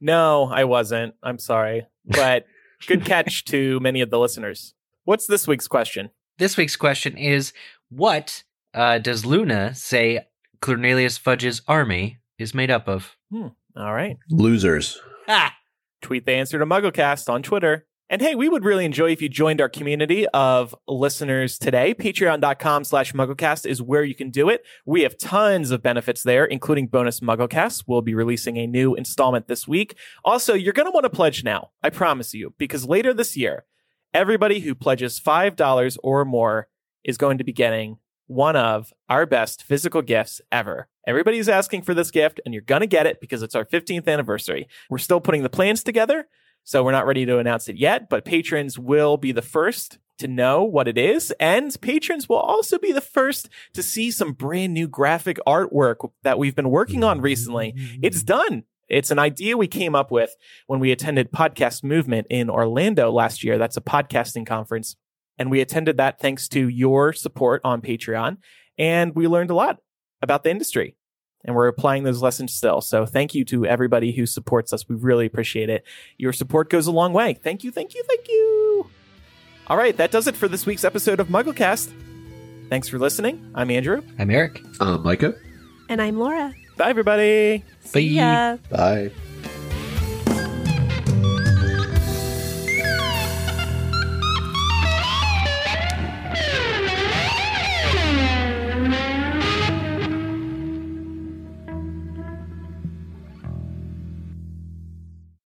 No, I wasn't. I'm sorry, but good catch to *laughs* many of the listeners. What's this week's question? This week's question is What uh, does Luna say Cornelius Fudge's army is made up of? All right. Losers. Ah! tweet the answer to MuggleCast on Twitter. And hey, we would really enjoy if you joined our community of listeners today. Patreon.com slash MuggleCast is where you can do it. We have tons of benefits there, including bonus MuggleCasts. We'll be releasing a new installment this week. Also, you're going to want to pledge now. I promise you, because later this year, everybody who pledges $5 or more is going to be getting one of our best physical gifts ever. Everybody's asking for this gift, and you're going to get it because it's our 15th anniversary. We're still putting the plans together, so we're not ready to announce it yet, but patrons will be the first to know what it is, and patrons will also be the first to see some brand new graphic artwork that we've been working on recently. It's done. It's an idea we came up with when we attended Podcast Movement in Orlando last year. That's a podcasting conference. And we attended that thanks to your support on Patreon. And we learned a lot about the industry. And we're applying those lessons still. So thank you to everybody who supports us. We really appreciate it. Your support goes a long way. Thank you, thank you, thank you. All right, that does it for this week's episode of MuggleCast. Thanks for listening. I'm Andrew. I'm Eric. I'm Micah. And I'm Laura. Bye, everybody. See Bye. ya. Bye.